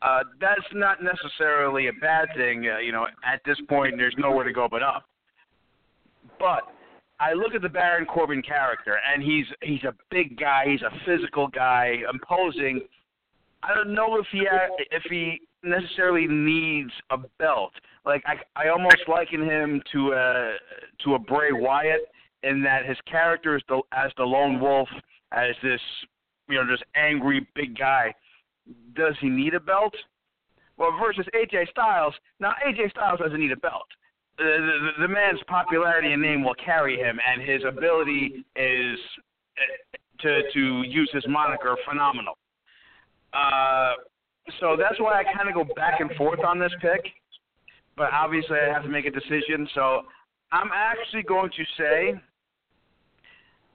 Uh, that's not necessarily a bad thing. Uh, you know, at this point, there's nowhere to go but up. But I look at the Baron Corbin character, and he's he's a big guy. He's a physical guy, imposing. I don't know if he ha- if he necessarily needs a belt, Like I I almost liken him to a to a Bray Wyatt in that his character is the as the lone wolf, as this you know just angry big guy. Does he need a belt? Well, versus AJ Styles. Now AJ Styles doesn't need a belt. The, the, the man's popularity and name will carry him, and his ability is uh, to to use his moniker phenomenal. Uh, so that's why I kind of go back and forth on this pick. But obviously, I have to make a decision. So I'm actually going to say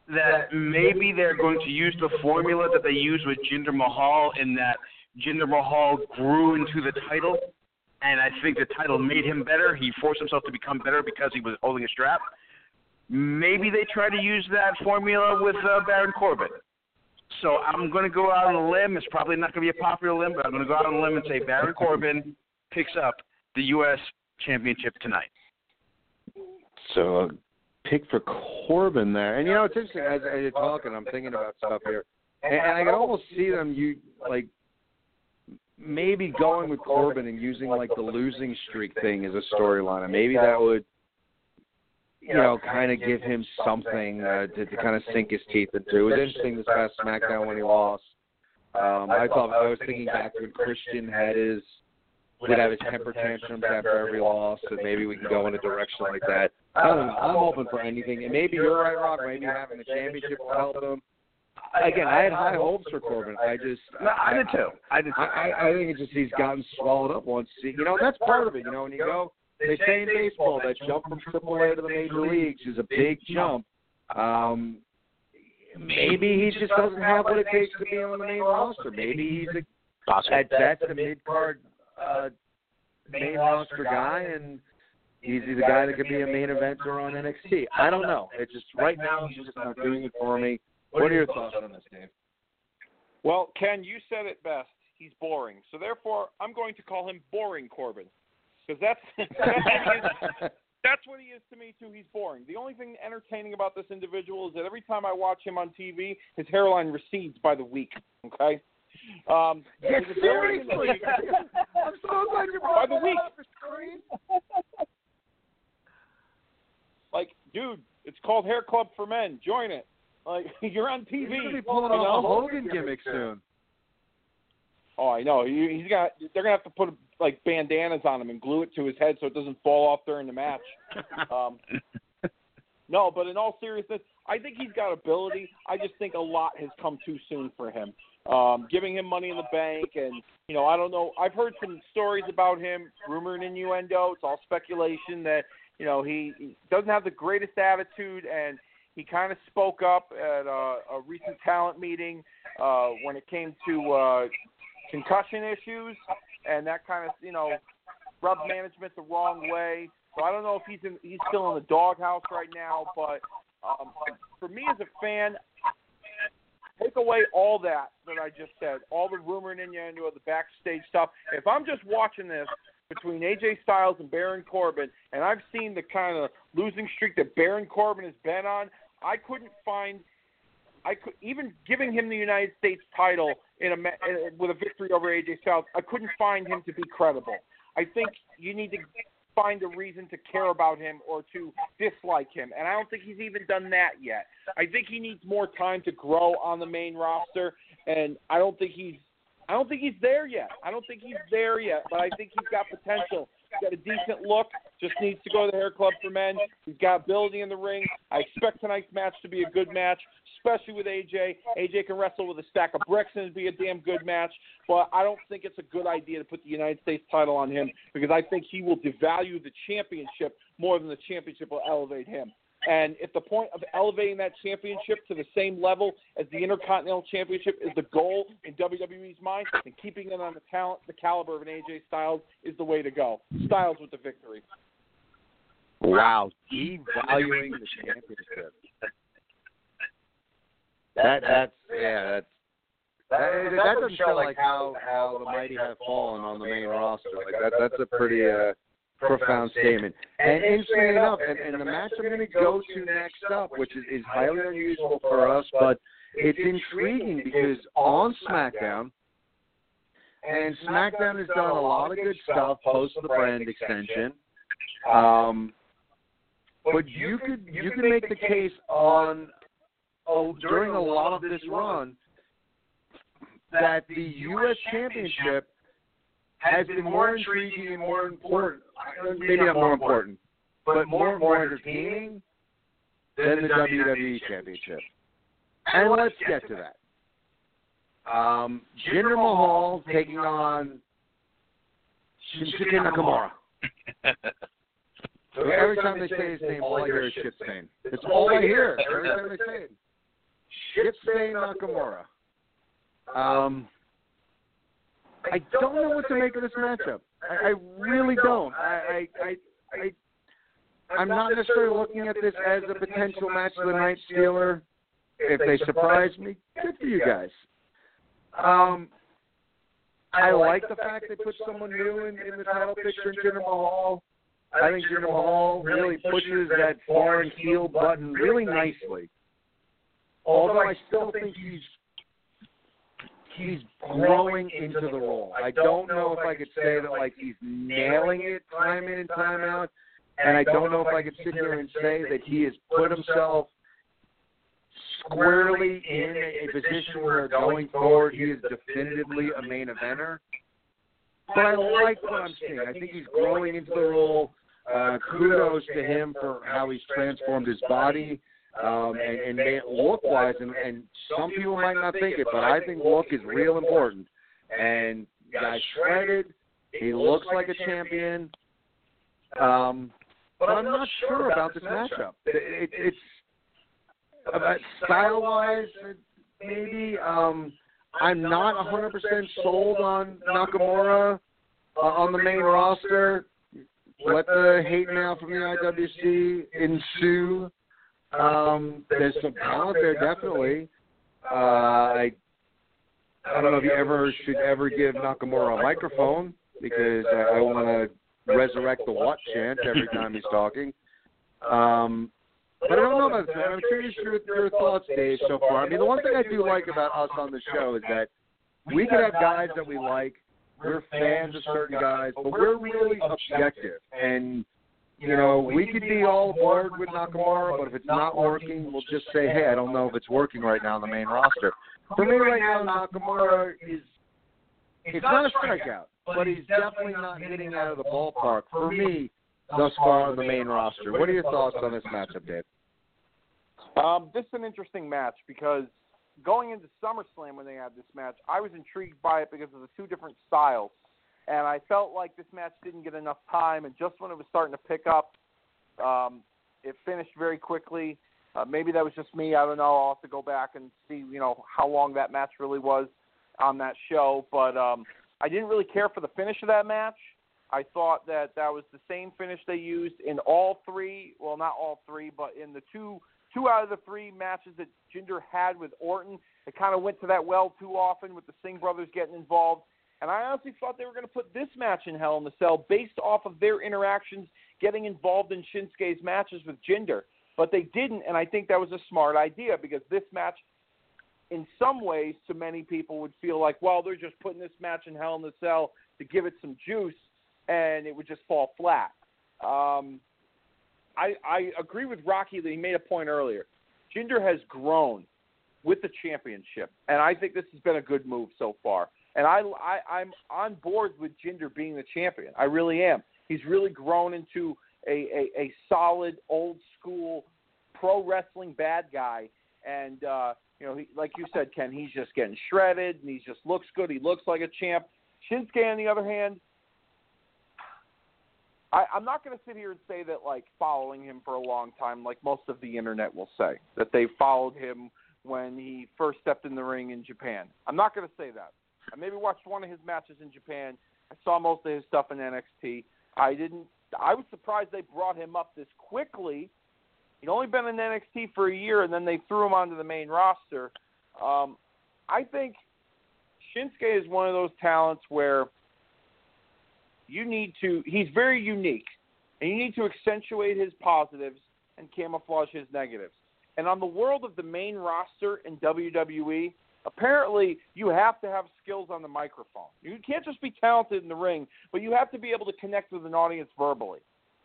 that maybe they're going to use the formula that they used with Jinder Mahal in that Jinder Mahal grew into the title, and I think the title made him better. He forced himself to become better because he was holding a strap. Maybe they try to use that formula with uh, Baron Corbin. So I'm going to go out on a limb. It's probably not going to be a popular limb, but I'm going to go out on a limb and say Baron Corbin picks up the U.S. Championship tonight. So a pick for Corbin there, and you know it's interesting as, as you're talking. I'm thinking about stuff here, and, and I can almost see them you like maybe going with Corbin and using like the losing streak thing as a storyline, and maybe that would you know, kind of give him something uh, to, to kind of sink his teeth into. It was interesting this past SmackDown when he lost. Um, I thought I was thinking back when Christian had his would have his temper tantrums after every loss, and maybe we can go in a direction like that. I don't know. I'm open for anything, and maybe you're right, Rock. Maybe having the championship will help him. Again, I had high hopes for Corbin. I just, No, I did too. I did too. I, I, I think it's just he's gotten swallowed up once. You know, that's part of it. You know, when you go they say in baseball that jump from Triple A to the major leagues is a big jump. Um, maybe he just doesn't have what it takes to be on the main roster. Maybe he's a, at best a mid card uh, main roster guy, and he's the guy that could be a main eventer on NXT. I don't know. It's just right now he's just not doing it for me. What are your thoughts on this, Dave? Well, Ken, you said it best. He's boring. So therefore, I'm going to call him Boring Corbin because that's that's what, he is, that's what he is to me too. He's boring. The only thing entertaining about this individual is that every time I watch him on TV, his hairline recedes by the week. Okay. Um, Yeah, his ability in the seriously. I'm so glad you By the that week. up, like, dude, it's called Hair Club for Men. Join it. Like, you're on TV. He's gonna be pulling you off a? Hogan gimmick soon. Oh, I know. He, he's got. They're gonna have to put like bandanas on him and glue it to his head so it doesn't fall off during the match. Um, no, but in all seriousness, I think he's got ability. I just think a lot has come too soon for him. Um, giving him money in the bank, and you know, I don't know. I've heard some stories about him, rumor and innuendo. It's all speculation that you know he, he doesn't have the greatest attitude, and he kind of spoke up at a, a recent talent meeting uh, when it came to uh, concussion issues, and that kind of you know rubbed management the wrong way. So I don't know if he's in he's still in the doghouse right now, but um, for me as a fan, take away all that that I just said, all the rumor and innuendo, the backstage stuff. If I'm just watching this between AJ Styles and Baron Corbin, and I've seen the kind of losing streak that Baron Corbin has been on, I couldn't find. I could even giving him the United States title in a with a victory over AJ Styles. I couldn't find him to be credible. I think you need to find a reason to care about him or to dislike him, and I don't think he's even done that yet. I think he needs more time to grow on the main roster, and I don't think he's I don't think he's there yet. I don't think he's there yet, but I think he's got potential. Got a decent look. Just needs to go to the hair club for men. He's got ability in the ring. I expect tonight's match to be a good match, especially with AJ. AJ can wrestle with a stack of bricks and it'd be a damn good match. But I don't think it's a good idea to put the United States title on him because I think he will devalue the championship more than the championship will elevate him. And if the point of elevating that championship to the same level as the Intercontinental Championship is the goal in WWE's mind, then keeping it on the talent, the caliber of an AJ Styles is the way to go. Styles with the victory. Wow, devaluing the championship. That that's yeah that's that, that doesn't show like how how the mighty have fallen on the main roster. Like that that's a pretty uh profound statement. And interestingly enough, and, and the match I'm going to go to next up, which is, is highly unusual for us, but it's intriguing because on SmackDown, And SmackDown has done a lot of good stuff post the brand extension. Um, but you could you could make the case on oh, during a lot of this run that the U.S. Championship has been more intriguing and more important. Maybe not more important, but more more entertaining than the WWE Championship. And let's get to that. Um, Jinder Mahal taking on Shinsuke Nakamura. So every time they say his name, all I hear is shit stain. It's all I hear every time they say it. Stain Nakamura. Um, I don't know what to make of this matchup. I, I really don't. I, I, I, I, I'm not necessarily looking at this as a potential match of the night stealer. If they surprise me, good for you guys. Um, I like the fact they put someone new in, in the title picture in Jinder Mahal. I think Jinder Mahal really pushes that foreign heel button really nicely. Although I still think he's he's growing into the role. I don't know if I could say that like he's nailing it time in and time out, and I don't know if I could sit here and say that he has put himself squarely in a position where going forward he is definitively a main eventer. But I like what I'm seeing. I think he's growing into the role. Uh, kudos to him for how he's transformed his body um, and, and made look wise. And, and some people might not think it, but I think look is real important. And guy shredded. He looks like a champion. Um, but I'm not sure about this matchup. It, it, it's about style wise, maybe. Um, I'm not 100% sold on Nakamura uh, on the main roster. Let the hate now from the IWC ensue. Um, there's some talent there, definitely. Uh, I I don't know if you ever should ever give Nakamura a microphone because I, want to resurrect the what chant every time he's talking. Um, but I don't know about that. I'm curious your, your thoughts, Dave, so far. I mean, the one thing I do like about us on the show is that we can have guys that we like. We're fans of certain guys, but we're really objective. And, you know, we could be all aboard with Nakamura, but if it's not working, we'll just say, hey, I don't know if it's working right now on the main roster. For me right now, Nakamura is it's not a strikeout, but he's definitely not hitting out of the ballpark for me thus far on the main roster. What are your thoughts on this matchup, Dave? Um, this is an interesting match because going into SummerSlam when they had this match, I was intrigued by it because of the two different styles. And I felt like this match didn't get enough time, and just when it was starting to pick up, um, it finished very quickly. Uh, maybe that was just me. I don't know. I'll have to go back and see, you know, how long that match really was on that show. But um, I didn't really care for the finish of that match. I thought that that was the same finish they used in all three. Well, not all three, but in the two two out of the three matches that Jinder had with Orton. It kind of went to that well too often with the Singh brothers getting involved. And I honestly thought they were going to put this match in Hell in the Cell based off of their interactions getting involved in Shinsuke's matches with Jinder. But they didn't, and I think that was a smart idea because this match, in some ways, to many people would feel like, well, they're just putting this match in Hell in the Cell to give it some juice and it would just fall flat. Um, I, I agree with Rocky that he made a point earlier. Jinder has grown with the championship, and I think this has been a good move so far. And I, I, I'm on board with Jinder being the champion. I really am. He's really grown into a, a, a solid, old school pro wrestling bad guy. And, uh, you know, he, like you said, Ken, he's just getting shredded, and he just looks good. He looks like a champ. Shinsuke, on the other hand, I, I'm not going to sit here and say that like following him for a long time, like most of the internet will say that they followed him when he first stepped in the ring in Japan. I'm not going to say that. I maybe watched one of his matches in Japan. I saw most of his stuff in NXT. I didn't. I was surprised they brought him up this quickly. He'd only been in NXT for a year, and then they threw him onto the main roster. Um, I think Shinsuke is one of those talents where you need to he's very unique and you need to accentuate his positives and camouflage his negatives. And on the world of the main roster in WWE, Apparently, you have to have skills on the microphone. You can't just be talented in the ring, but you have to be able to connect with an audience verbally.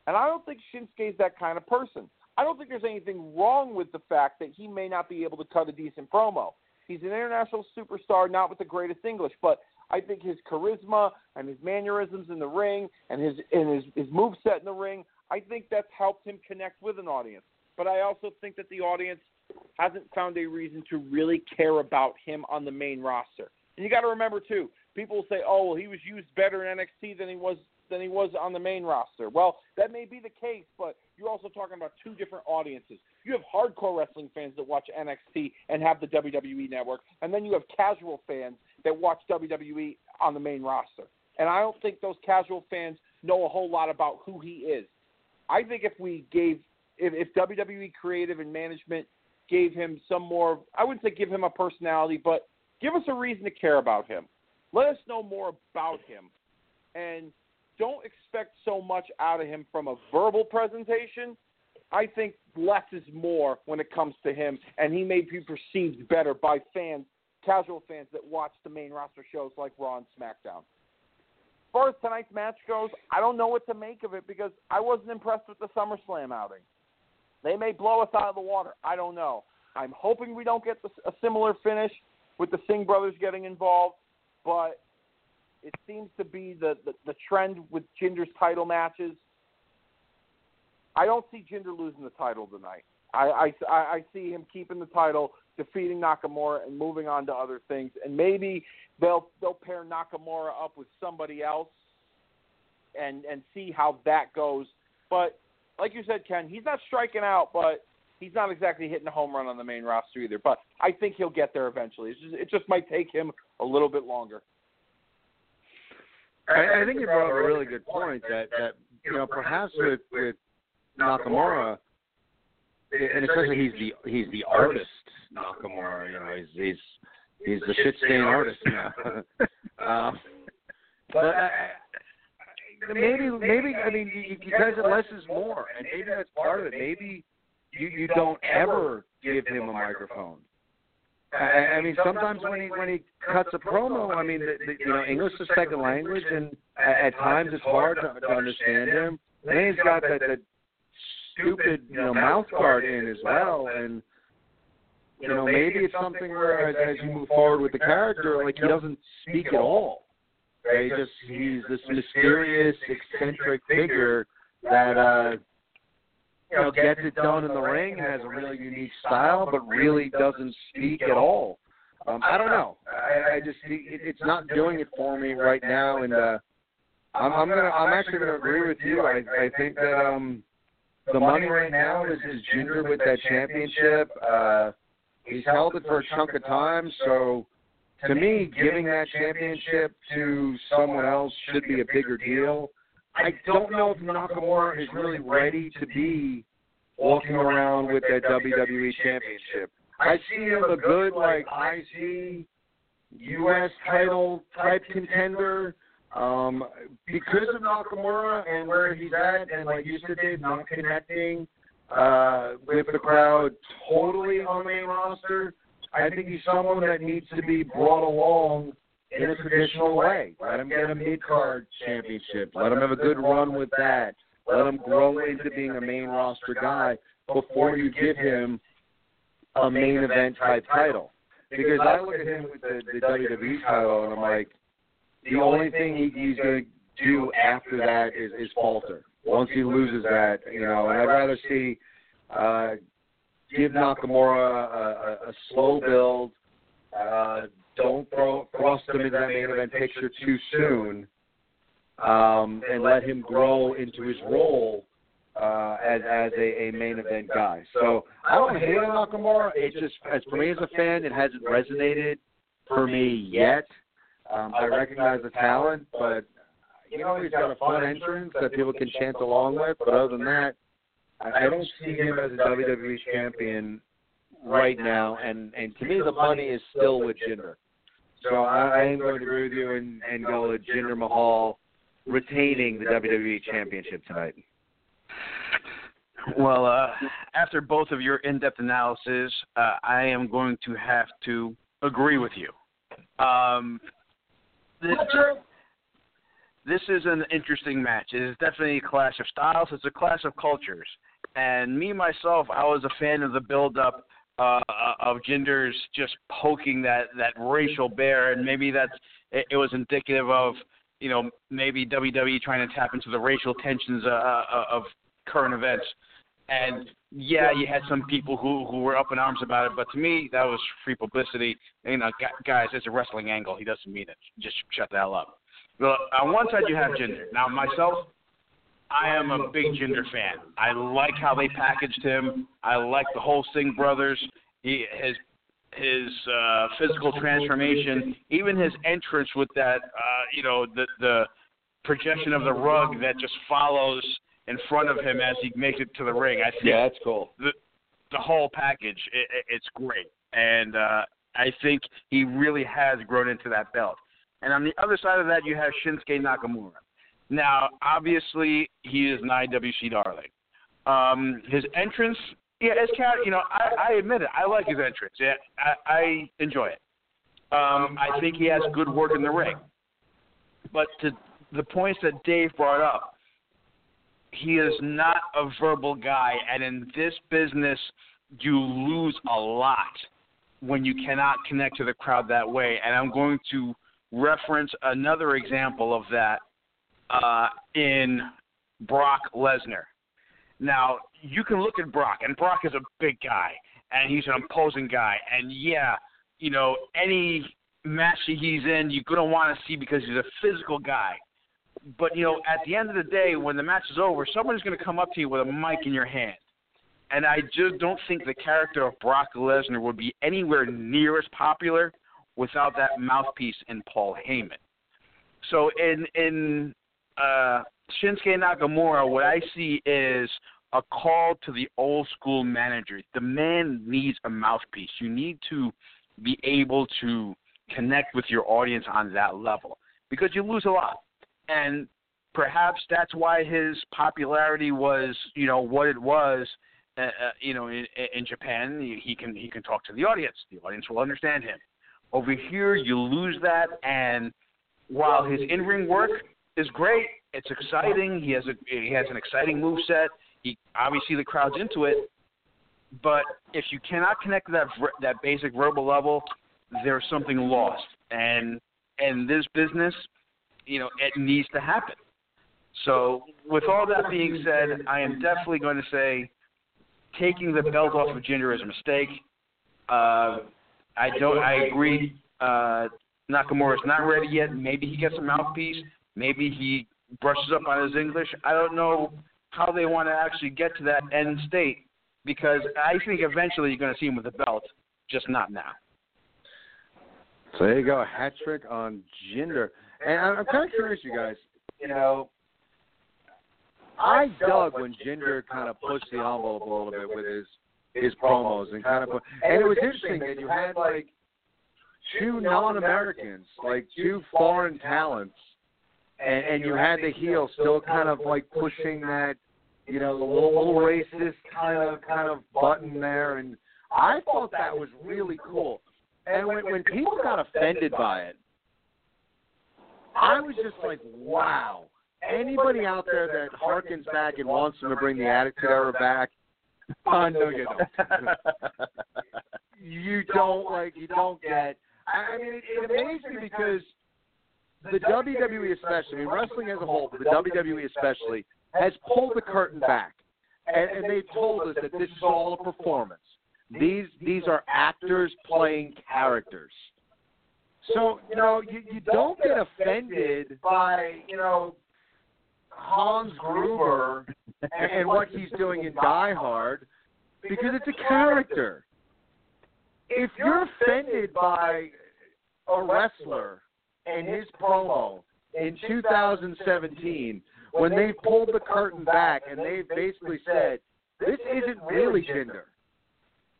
And I don't think Shinsuke's that kind of person. I don't think there's anything wrong with the fact that he may not be able to cut a decent promo. He's an international superstar, not with the greatest English, but I think his charisma and his mannerisms in the ring and his and his his move set in the ring, I think that's helped him connect with an audience. But I also think that the audience hasn't found a reason to really care about him on the main roster. And you got to remember too, people say, "Oh, well, he was used better in NXT than he was than he was on the main roster." Well, that may be the case, but you're also talking about two different audiences. You have hardcore wrestling fans that watch NXT and have the WWE network, and then you have casual fans that watch WWE on the main roster. And I don't think those casual fans know a whole lot about who he is. I think if we gave if, if WWE creative and management gave him some more I wouldn't say give him a personality, but give us a reason to care about him. Let us know more about him. And don't expect so much out of him from a verbal presentation. I think less is more when it comes to him, and he may be perceived better by fans, casual fans that watch the main roster shows like Raw and SmackDown. As far as tonight's match goes, I don't know what to make of it because I wasn't impressed with the SummerSlam outing. They may blow us out of the water. I don't know. I'm hoping we don't get a similar finish with the Singh brothers getting involved, but it seems to be the, the, the trend with Jinder's title matches. I don't see Jinder losing the title tonight. I, I, I see him keeping the title, defeating Nakamura, and moving on to other things. And maybe they'll they'll pair Nakamura up with somebody else, and and see how that goes. But like you said, Ken, he's not striking out, but he's not exactly hitting a home run on the main roster either. But I think he'll get there eventually. It's just, it just might take him a little bit longer. I, I think you brought up a really good point that that you know perhaps with with Nakamura, and especially he's the he's the artist Nakamura. You know, he's he's he's the shit stain artist now. um, but I, maybe maybe I mean you, you guys said less is more, and maybe that's part of it. Maybe you you don't ever give him a microphone. I, I mean, sometimes when he when he cuts a promo, I mean, the, the, you know, English is second language, and at, at times it's hard to, to understand him. And he's got that, that stupid, you know, mouth guard in as well, and you know, maybe it's something where as, as you move forward with the character, like he doesn't speak at all. Right? He just he's this mysterious, eccentric figure that uh you know, gets it done in the ring, and has a really unique style, but really doesn't speak at all. Um, I don't know. I, I just it, it's not doing it for me right now, and uh, I'm, I'm gonna I'm actually gonna agree with you. I I think that um the money right now is is Jinder with that championship. Uh, he's held it for a chunk of time, so to me, giving that championship to someone else should be a bigger deal. I don't know if Nakamura is really ready to be walking around with that WWE championship. I see him a good like IC US title type contender. Um, because of Nakamura and where he's at and like you said, Dave, not connecting uh with the crowd totally on the main roster, I think he's someone that needs to be brought along in a traditional way. Let him get a mid card championship. Let him have a good run with that. Let him grow into being a main roster guy before you give him a main event type title. Because I look at him with the, the WWE title and I'm like, the only thing he, he's going to do after that is, is falter. Once he loses that, you know, and I'd rather see uh, give Nakamura a, a, a slow build. Uh, don't throw thrust him into that main event picture too soon, um, and let him grow into his role uh, as as a, a main event guy. So I don't hate Nakamura. It just as for me as a fan, it hasn't resonated for me yet. Um, I recognize the talent, but you know he's got a fun entrance that people can chant along with. But other than that, I, don't see him as a WWE champion right now. And and to me, the money is still with Jinder. So I, I am going to agree with you and, and go with Jinder Mahal retaining the WWE Championship tonight. Well, uh, after both of your in-depth analysis, uh, I am going to have to agree with you. Um, this, this is an interesting match. It is definitely a clash of styles. It's a clash of cultures. And me myself, I was a fan of the build-up uh, of Jinder's just poking that that racial bear, and maybe that's it, it was indicative of you know maybe WWE trying to tap into the racial tensions uh, uh, of current events. And yeah, you had some people who who were up in arms about it, but to me that was free publicity. You know, guys, it's a wrestling angle. He doesn't mean it. Just shut the hell up. Well, on one side you have Jinder. Now myself, I am a big Jinder fan. I like how they packaged him. I like the whole Singh brothers. He his his uh, physical transformation, even his entrance with that, uh, you know, the the projection of the rug that just follows in front of him as he makes it to the ring. I think yeah, that's cool. The the whole package, it, it's great, and uh, I think he really has grown into that belt. And on the other side of that, you have Shinsuke Nakamura. Now, obviously, he is an IWC darling. Um, his entrance, yeah, as cat, you know, I, I admit it. I like his entrance. Yeah, I, I enjoy it. Um, I think he has good work in the ring. But to the points that Dave brought up, he is not a verbal guy, and in this business, you lose a lot when you cannot connect to the crowd that way. And I'm going to reference another example of that uh, in Brock Lesnar. Now, you can look at Brock, and Brock is a big guy, and he's an imposing guy. And yeah, you know, any match that he's in, you're going to want to see because he's a physical guy. But, you know, at the end of the day, when the match is over, somebody's going to come up to you with a mic in your hand. And I just don't think the character of Brock Lesnar would be anywhere near as popular without that mouthpiece in Paul Heyman. So in in uh, Shinsuke Nakamura, what I see is a call to the old school manager. The man needs a mouthpiece. You need to be able to connect with your audience on that level because you lose a lot. And perhaps that's why his popularity was, you know, what it was. Uh, uh, you know, in, in Japan, he can he can talk to the audience. The audience will understand him. Over here, you lose that, and while his in-ring work is great. It's exciting. He has a he has an exciting move set. He obviously the crowd's into it. But if you cannot connect to that that basic verbal level, there's something lost. And and this business, you know, it needs to happen. So with all that being said, I am definitely going to say taking the belt off of Jinder is a mistake. Uh, I don't. I agree. Uh, Nakamura is not ready yet. Maybe he gets a mouthpiece. Maybe he brushes up on his English. I don't know how they want to actually get to that end state because I think eventually you're going to see him with the belt, just not now. So there you go, a hat trick on Jinder. And I'm kind of curious, you guys. You know, I dug when Jinder kind of pushed the envelope a little bit with his his promos and kind of put, and it was interesting that you had like two non-Americans, like two foreign talents and, and you had the heel still kind of like pushing that, you know, the little racist kind of kind of button there, and I thought that was really cool. And when when people got offended by it, I was just like, wow. Anybody out there that harkens back and wants them to bring the Attitude Era back, uh, I know you don't. you don't like you don't get. I mean, it, it amazed me because the WWE especially, I mean, wrestling as a whole, but the WWE especially, has pulled the curtain back, and, and they've told us that this is all a performance. These these are actors playing characters. So you know you, you don't get offended by you know Hans Gruber and what he's doing in Die Hard because it's a character. If you're offended by a wrestler and his promo in 2017 when they pulled the curtain back and they basically said, this isn't really Jinder.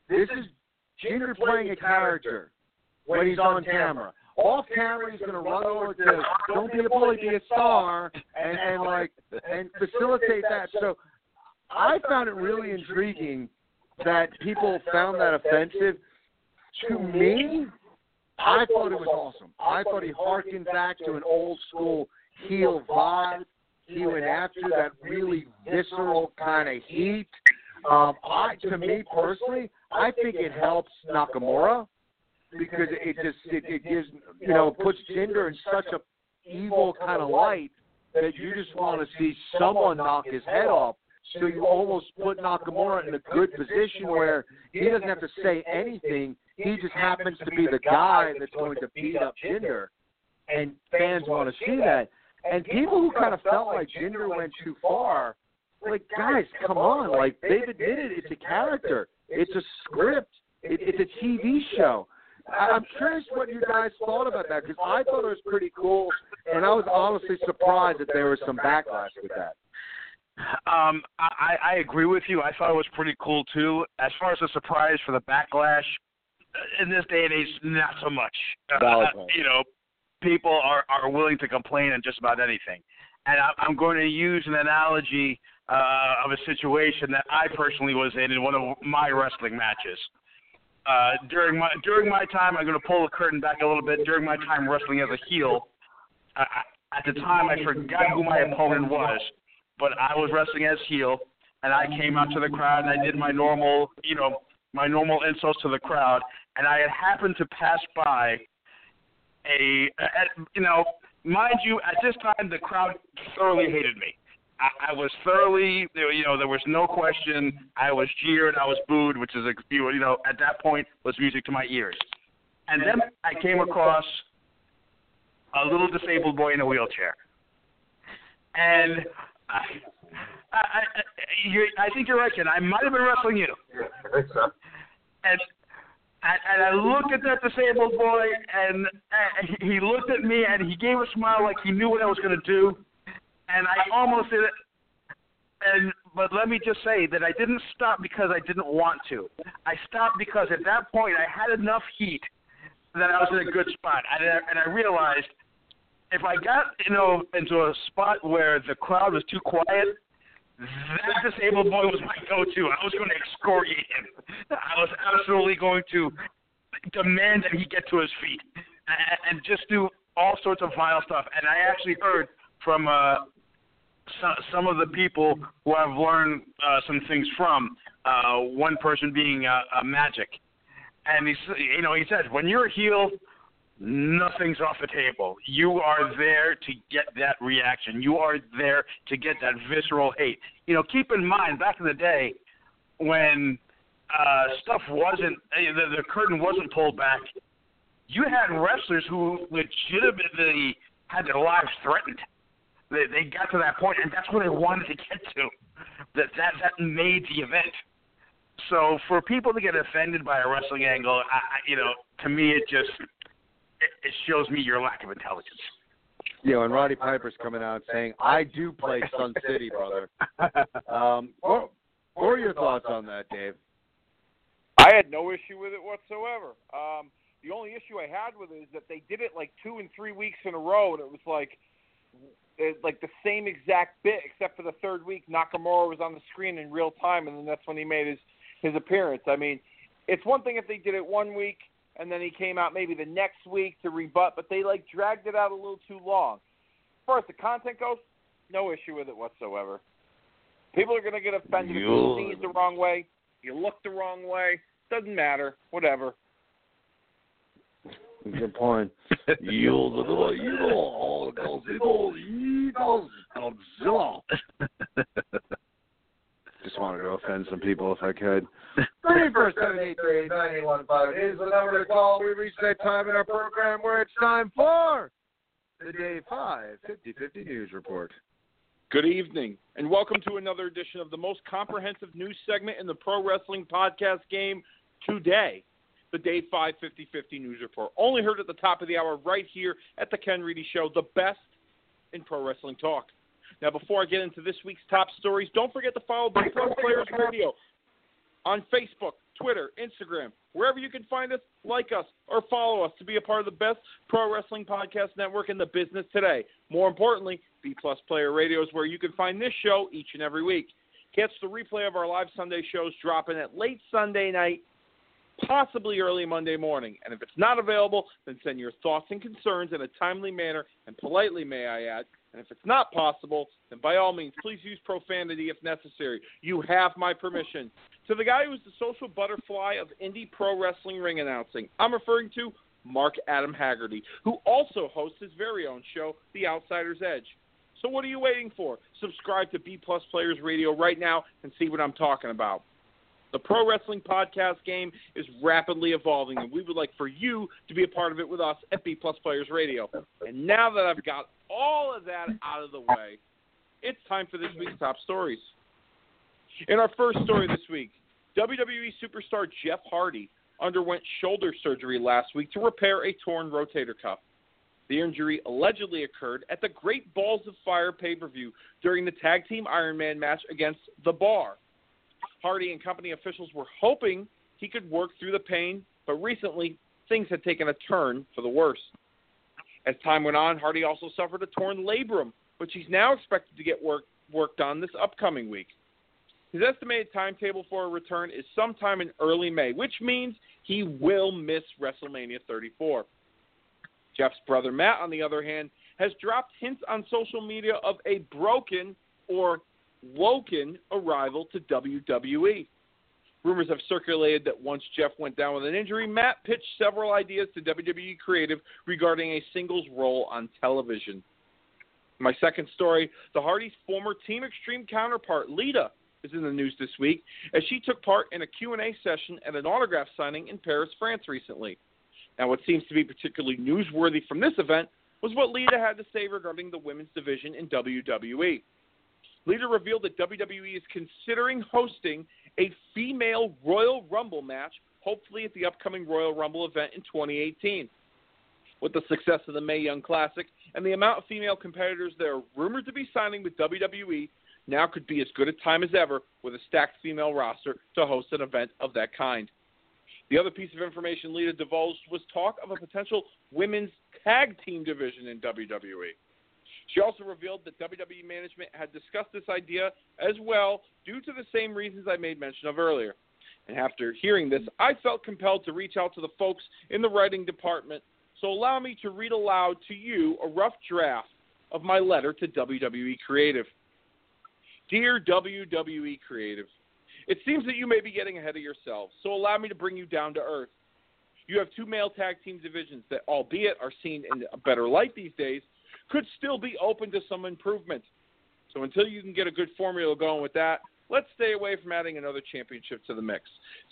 This is Jinder playing a character when he's on camera. Off camera, he's going to run over to "Don't be a bully, be a star," and, and like and facilitate that. So, I found it really intriguing that people found that offensive. To me, I thought it was awesome. I thought he harkened back to an old school heel vibe. He went after that really visceral kind of heat. Um, I, to me personally, I think it helps Nakamura because it just it, it gives you know puts Jinder in such a evil kind of light that you just want to see someone knock his head off. So you almost put Nakamura in a good position where he doesn't have to say anything. He just happens to be the guy that's going to beat up Jinder, and fans want to see that. And people who kind of felt like Jinder went too far, like guys, come on! Like they've admitted it's a character, it's a script, it, it's a TV show. I'm curious what you guys thought about that because I thought it was pretty cool, and I was honestly surprised that there was some backlash with that. Um, I, I agree with you. I thought it was pretty cool too. As far as the surprise for the backlash, in this day and age, not so much. Uh, you know, people are are willing to complain on just about anything, and I, I'm going to use an analogy uh, of a situation that I personally was in in one of my wrestling matches. Uh, during my during my time, I'm going to pull the curtain back a little bit. During my time wrestling as a heel, I, at the time I forgot who my opponent was, but I was wrestling as heel, and I came out to the crowd and I did my normal, you know, my normal insults to the crowd, and I had happened to pass by a, a you know, mind you, at this time the crowd thoroughly hated me. I, I was thoroughly, you know, there was no question. I was jeered, I was booed, which is, a you know, at that point was music to my ears. And then I came across a little disabled boy in a wheelchair, and I, I, I, you, I think you're right, Ken. I might have been wrestling you. And and I looked at that disabled boy, and he looked at me, and he gave a smile like he knew what I was going to do and I almost did it. And but let me just say that I didn't stop because I didn't want to. I stopped because at that point I had enough heat that I was in a good spot, and I, and I realized if I got you know into a spot where the crowd was too quiet, that disabled boy was my go-to. I was going to excoriate him. I was absolutely going to demand that he get to his feet and, and just do all sorts of vile stuff. And I actually heard from uh, some, some of the people who I've learned uh, some things from. Uh, one person being uh, uh, Magic, and he's you know he says when you're a heel, nothing's off the table. You are there to get that reaction. You are there to get that visceral hate. You know, keep in mind back in the day when uh, stuff wasn't uh, the, the curtain wasn't pulled back. You had wrestlers who legitimately had their lives threatened they, they got to that point, and that's where they wanted to get to. That that that made the event. So for people to get offended by a wrestling angle, I, you know, to me it just it, it shows me your lack of intelligence. Yeah, and Roddy Piper's coming out saying, "I do play Sun City, brother." Um, what, what are your thoughts on that, Dave? I had no issue with it whatsoever. Um, the only issue I had with it is that they did it like two and three weeks in a row, and it was like, it, like the same exact bit, except for the third week, Nakamura was on the screen in real time, and then that's when he made his his appearance. I mean, it's one thing if they did it one week and then he came out maybe the next week to rebut, but they like dragged it out a little too long. As far as the content goes, no issue with it whatsoever. People are going to get offended if you sneeze the wrong way, you look the wrong way. Doesn't matter. Whatever. Good point. Yield to the evil, Godzilla, evil, Godzilla. Just wanted to offend some people if I could. Three four seven eight three nine eight one five is the number to call. We reached that time in our program where it's time for the Dave Five Fifty Fifty News Report. Good evening, and welcome to another edition of the most comprehensive news segment in the pro wrestling podcast game today the Dave 5 50 50 News Report. Only heard at the top of the hour right here at the Ken Reedy Show, the best in pro wrestling talk. Now, before I get into this week's top stories, don't forget to follow the Plus Players Radio on Facebook, Twitter, Instagram, wherever you can find us, like us, or follow us to be a part of the best pro wrestling podcast network in the business today. More importantly, B Plus Player Radio is where you can find this show each and every week. Catch the replay of our live Sunday shows dropping at late Sunday night possibly early Monday morning. And if it's not available, then send your thoughts and concerns in a timely manner and politely, may I add. And if it's not possible, then by all means, please use profanity if necessary. You have my permission. To the guy who's the social butterfly of indie pro wrestling ring announcing, I'm referring to Mark Adam Haggerty, who also hosts his very own show, The Outsider's Edge. So what are you waiting for? Subscribe to B Plus Players Radio right now and see what I'm talking about. The pro wrestling podcast game is rapidly evolving, and we would like for you to be a part of it with us at B Plus Players Radio. And now that I've got all of that out of the way, it's time for this week's top stories. In our first story this week, WWE superstar Jeff Hardy underwent shoulder surgery last week to repair a torn rotator cuff. The injury allegedly occurred at the Great Balls of Fire pay per view during the Tag Team Iron Man match against The Bar. Hardy and company officials were hoping he could work through the pain, but recently things had taken a turn for the worse. As time went on, Hardy also suffered a torn labrum, which he's now expected to get work, worked on this upcoming week. His estimated timetable for a return is sometime in early May, which means he will miss WrestleMania 34. Jeff's brother Matt, on the other hand, has dropped hints on social media of a broken or woken arrival to WWE. Rumors have circulated that once Jeff went down with an injury, Matt pitched several ideas to WWE Creative regarding a singles role on television. My second story, the Hardys' former Team Extreme counterpart, Lita, is in the news this week as she took part in a Q&A session at an autograph signing in Paris, France recently. Now, what seems to be particularly newsworthy from this event was what Lita had to say regarding the women's division in WWE. Lita revealed that WWE is considering hosting a female Royal Rumble match, hopefully at the upcoming Royal Rumble event in 2018. With the success of the Mae Young Classic and the amount of female competitors that are rumored to be signing with WWE, now could be as good a time as ever with a stacked female roster to host an event of that kind. The other piece of information Lita divulged was talk of a potential women's tag team division in WWE. She also revealed that WWE management had discussed this idea as well due to the same reasons I made mention of earlier. And after hearing this, I felt compelled to reach out to the folks in the writing department. So allow me to read aloud to you a rough draft of my letter to WWE Creative. Dear WWE Creative, it seems that you may be getting ahead of yourselves, so allow me to bring you down to earth. You have two male tag team divisions that, albeit are seen in a better light these days, could still be open to some improvement. So until you can get a good formula going with that, let's stay away from adding another championship to the mix.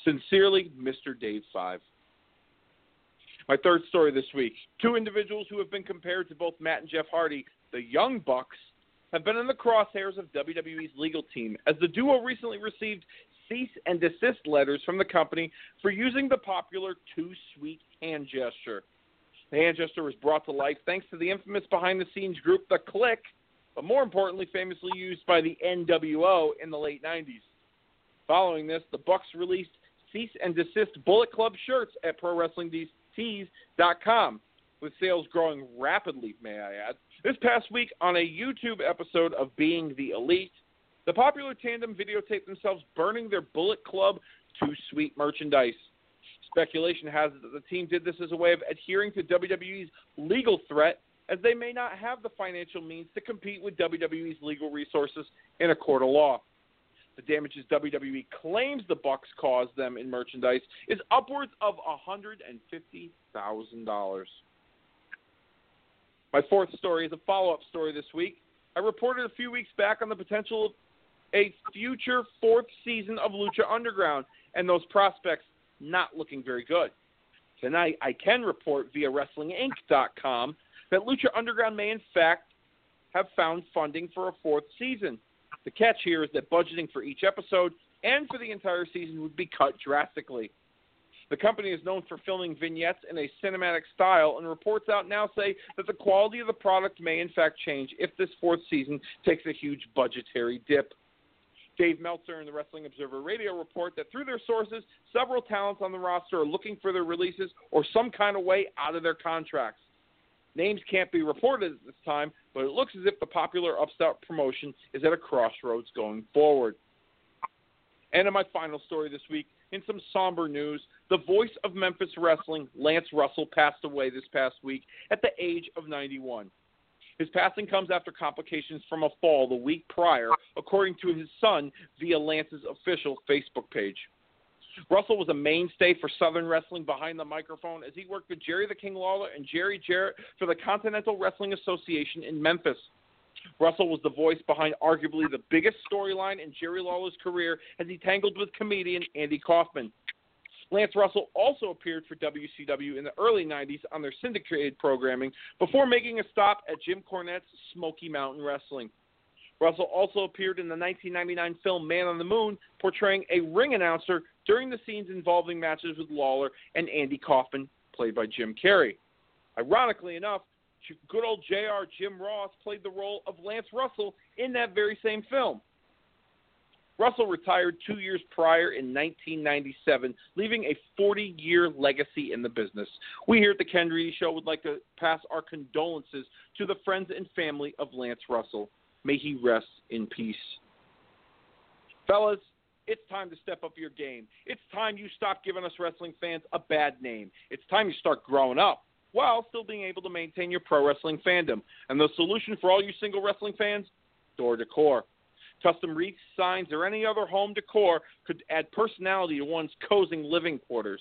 Sincerely, Mr. Dave Five. My third story this week two individuals who have been compared to both Matt and Jeff Hardy, the Young Bucks, have been in the crosshairs of WWE's legal team as the duo recently received cease and desist letters from the company for using the popular Too Sweet hand gesture. The hand gesture was brought to life thanks to the infamous behind the scenes group The Kliq, but more importantly, famously used by the NWO in the late 90s. Following this, the Bucks released cease and desist Bullet Club shirts at ProWrestlingTees.com, with sales growing rapidly, may I add. This past week, on a YouTube episode of Being the Elite, the popular tandem videotaped themselves burning their Bullet Club Too Sweet merchandise. Speculation has it that the team did this as a way of adhering to WWE's legal threat, as they may not have the financial means to compete with WWE's legal resources in a court of law. The damages WWE claims the Bucks caused them in merchandise is upwards of $150,000. My fourth story is a follow up story this week. I reported a few weeks back on the potential of a future fourth season of Lucha Underground and those prospects not looking very good. Tonight, I can report via WrestlingInc.com that Lucha Underground may, in fact, have found funding for a fourth season. The catch here is that budgeting for each episode and for the entire season would be cut drastically. The company is known for filming vignettes in a cinematic style, and reports out now say that the quality of the product may in fact change if this fourth season takes a huge budgetary dip. Dave Meltzer and the Wrestling Observer Radio report that through their sources, several talents on the roster are looking for their releases or some kind of way out of their contracts. Names can't be reported at this time, but it looks as if the popular upstart promotion is at a crossroads going forward. And in my final story this week, in some somber news, the voice of Memphis wrestling, Lance Russell, passed away this past week at the age of 91. His passing comes after complications from a fall the week prior, according to his son via Lance's official Facebook page. Russell was a mainstay for Southern Wrestling behind the microphone as he worked with Jerry the King Lawler and Jerry Jarrett for the Continental Wrestling Association in Memphis. Russell was the voice behind arguably the biggest storyline in Jerry Lawler's career as he tangled with comedian Andy Kaufman. Lance Russell also appeared for WCW in the early 90s on their syndicated programming before making a stop at Jim Cornette's Smoky Mountain Wrestling. Russell also appeared in the 1999 film Man on the Moon, portraying a ring announcer during the scenes involving matches with Lawler and Andy Kaufman, played by Jim Carrey. Ironically enough, good old JR Jim Ross played the role of Lance Russell in that very same film. Russell retired two years prior in 1997, leaving a 40 year legacy in the business. We here at the Ken Reedy Show would like to pass our condolences to the friends and family of Lance Russell. May he rest in peace. Fellas, it's time to step up your game. It's time you stop giving us wrestling fans a bad name. It's time you start growing up while still being able to maintain your pro wrestling fandom. And the solution for all you single wrestling fans? Door Decor. Custom wreaths, signs, or any other home decor could add personality to one's cozy living quarters.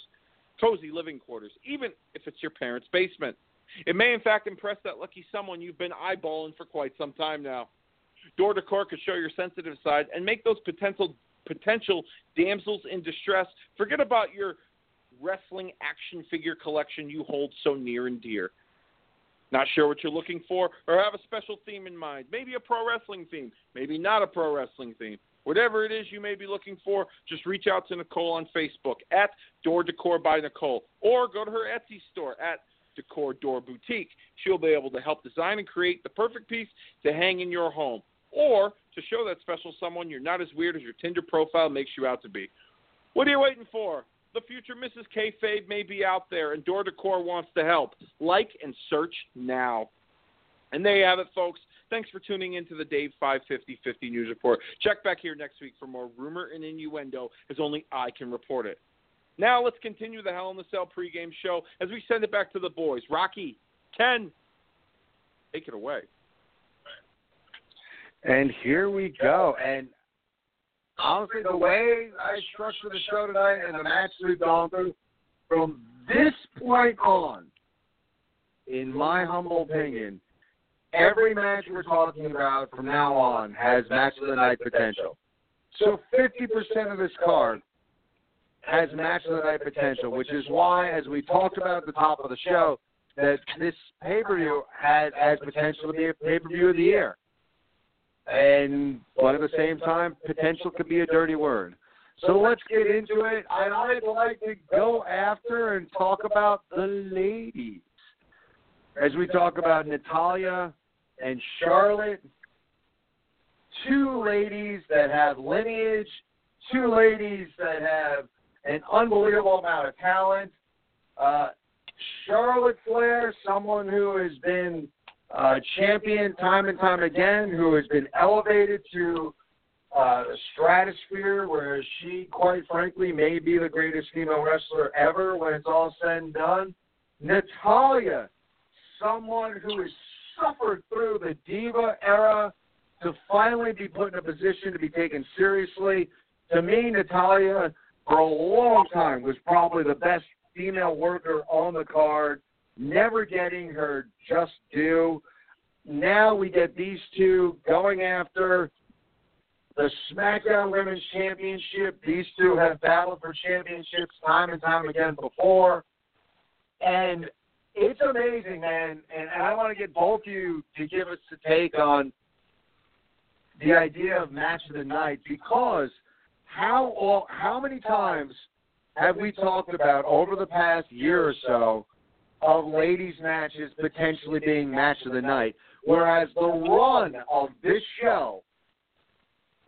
Cozy living quarters, even if it's your parents' basement. It may, in fact, impress that lucky someone you've been eyeballing for quite some time now. Door Decor could show your sensitive side and make those potential potential damsels in distress forget about your wrestling action figure collection you hold so near and dear. Not sure what you're looking for, or have a special theme in mind. Maybe a pro wrestling theme, maybe not a pro wrestling theme. Whatever it is you may be looking for, just reach out to Nicole on Facebook at Door Decor by Nicole, or go to her Etsy store at Decor Door Boutique. She'll be able to help design and create the perfect piece to hang in your home, or to show that special someone you're not as weird as your Tinder profile makes you out to be. What are you waiting for? The future Mrs. Kayfabe may be out there, and Door Decor wants to help. Like and search now. And there you have it, folks. Thanks for tuning in to the Dave 55050 News Report. Check back here next week for more rumor and innuendo, as only I can report it. Now let's continue the Hell in the Cell pregame show as we send it back to the boys. Rocky, Ken, take it away. And here we go. And honestly, the way I structured the show tonight and the match we've gone through, from this point on, in my humble opinion, every match we're talking about from now on has match of the night potential. So 50% of this card has match of the night potential, which is why, as we talked about at the top of the show, that this pay per view has has potential to be a pay per view of the year and but at the same time, potential could be a dirty word. So let's get into it. And I'd like to go after and talk about the ladies. As we talk about Natalya and Charlotte, two ladies that have lineage, two ladies that have an unbelievable amount of talent. Uh, Charlotte Flair, someone who has been uh, champion time and time again, who has been elevated to uh, the stratosphere, where she, quite frankly, may be the greatest female wrestler ever when it's all said and done. Natalya, someone who has suffered through the diva era to finally be put in a position to be taken seriously. To me, Natalya, for a long time, was probably the best female worker on the card never getting her just due. Now we get these two going after the SmackDown Women's Championship. These two have battled for championships time and time again before. And it's amazing, man. And, and I want to get both of you to give us a take on the idea of match of the night because how all, how many times have we talked about over the past year or so of ladies matches potentially being match of the night, whereas the run of this show,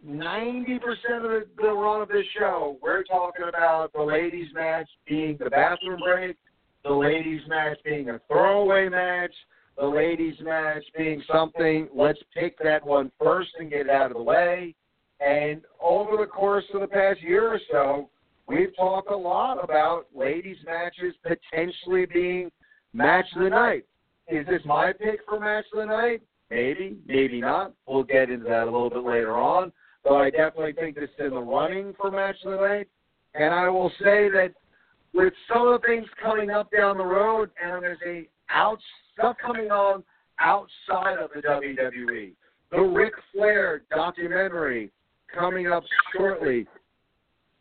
90% of the, the run of this show, we're talking about the ladies match being the bathroom break, the ladies match being a throwaway match, the ladies match being something, let's pick that one first and get it out of the way. And over the course of the past year or so, we've talked a lot about ladies' matches potentially being match of the night. Is this my pick for match of the night? Maybe, maybe not. We'll get into that a little bit later on. But I definitely think this is in the running for match of the night. And I will say that with some of the things coming up down the road, and there's a out stuff coming on outside of the WWE. The Ric Flair documentary coming up shortly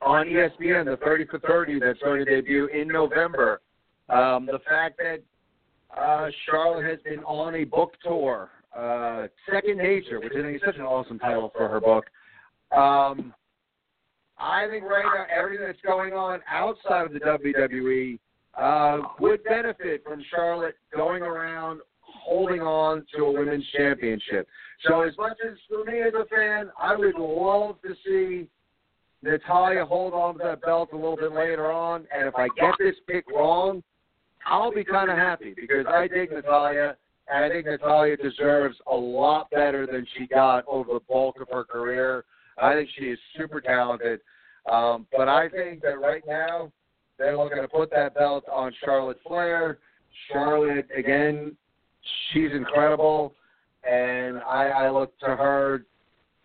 on ESPN, the 30 for 30, that's going to debut in November. Um, the fact that uh, Charlotte has been on a book tour, uh, Second Nature, which I think is such an awesome title for her book. Um, I think right now everything that's going on outside of the WWE uh, would benefit from Charlotte going around holding on to a women's championship. So as much as for me as a fan, I would love to see Natalya hold on to that belt a little bit later on. And if I get this pick wrong, I'll be kind of happy because I dig Natalya, and I think Natalya deserves a lot better than she got over the bulk of her career. I think she is super talented. Um, but I think that right now they're looking to put that belt on Charlotte Flair. Charlotte, again, she's incredible, and I, I look to her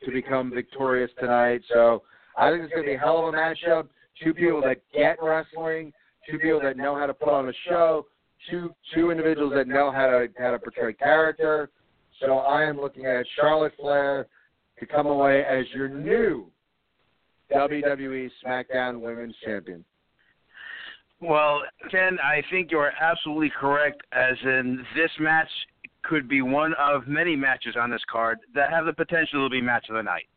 to become victorious tonight. So I think it's going to be a hell of a matchup. Two people that get wrestling, two people that know how to put on a show, two two individuals that know how to how to portray character. So I am looking at Charlotte Flair to come away as your new WWE SmackDown Women's Champion. Well, Ken, I think you're absolutely correct. As in, this match could be one of many matches on this card that have the potential to be match of the night.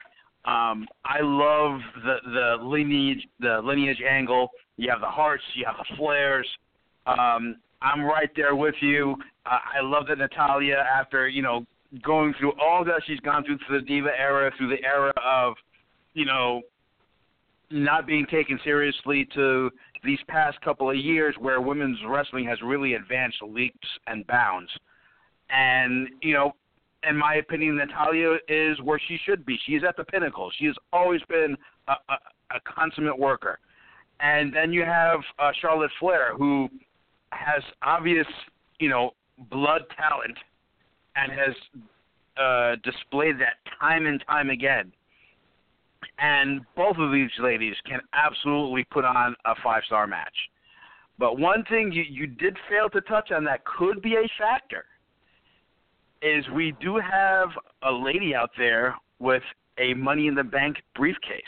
Um, I love the the lineage the lineage angle. You have the Harts, you have the Flairs. Um, I'm right there with you. Uh, I love that Natalya, after you know going through all that she's gone through through the diva era, through the era of you know not being taken seriously to these past couple of years where women's wrestling has really advanced leaps and bounds. And, you know, in my opinion, Natalya is where she should be. She is at the pinnacle. She has always been a, a, a consummate worker. And then you have uh, Charlotte Flair, who has obvious, you know, blood talent and has uh, displayed that time and time again. And both of these ladies can absolutely put on a five star match. But one thing you, you did fail to touch on that could be a factor is we do have a lady out there with a Money in the Bank briefcase.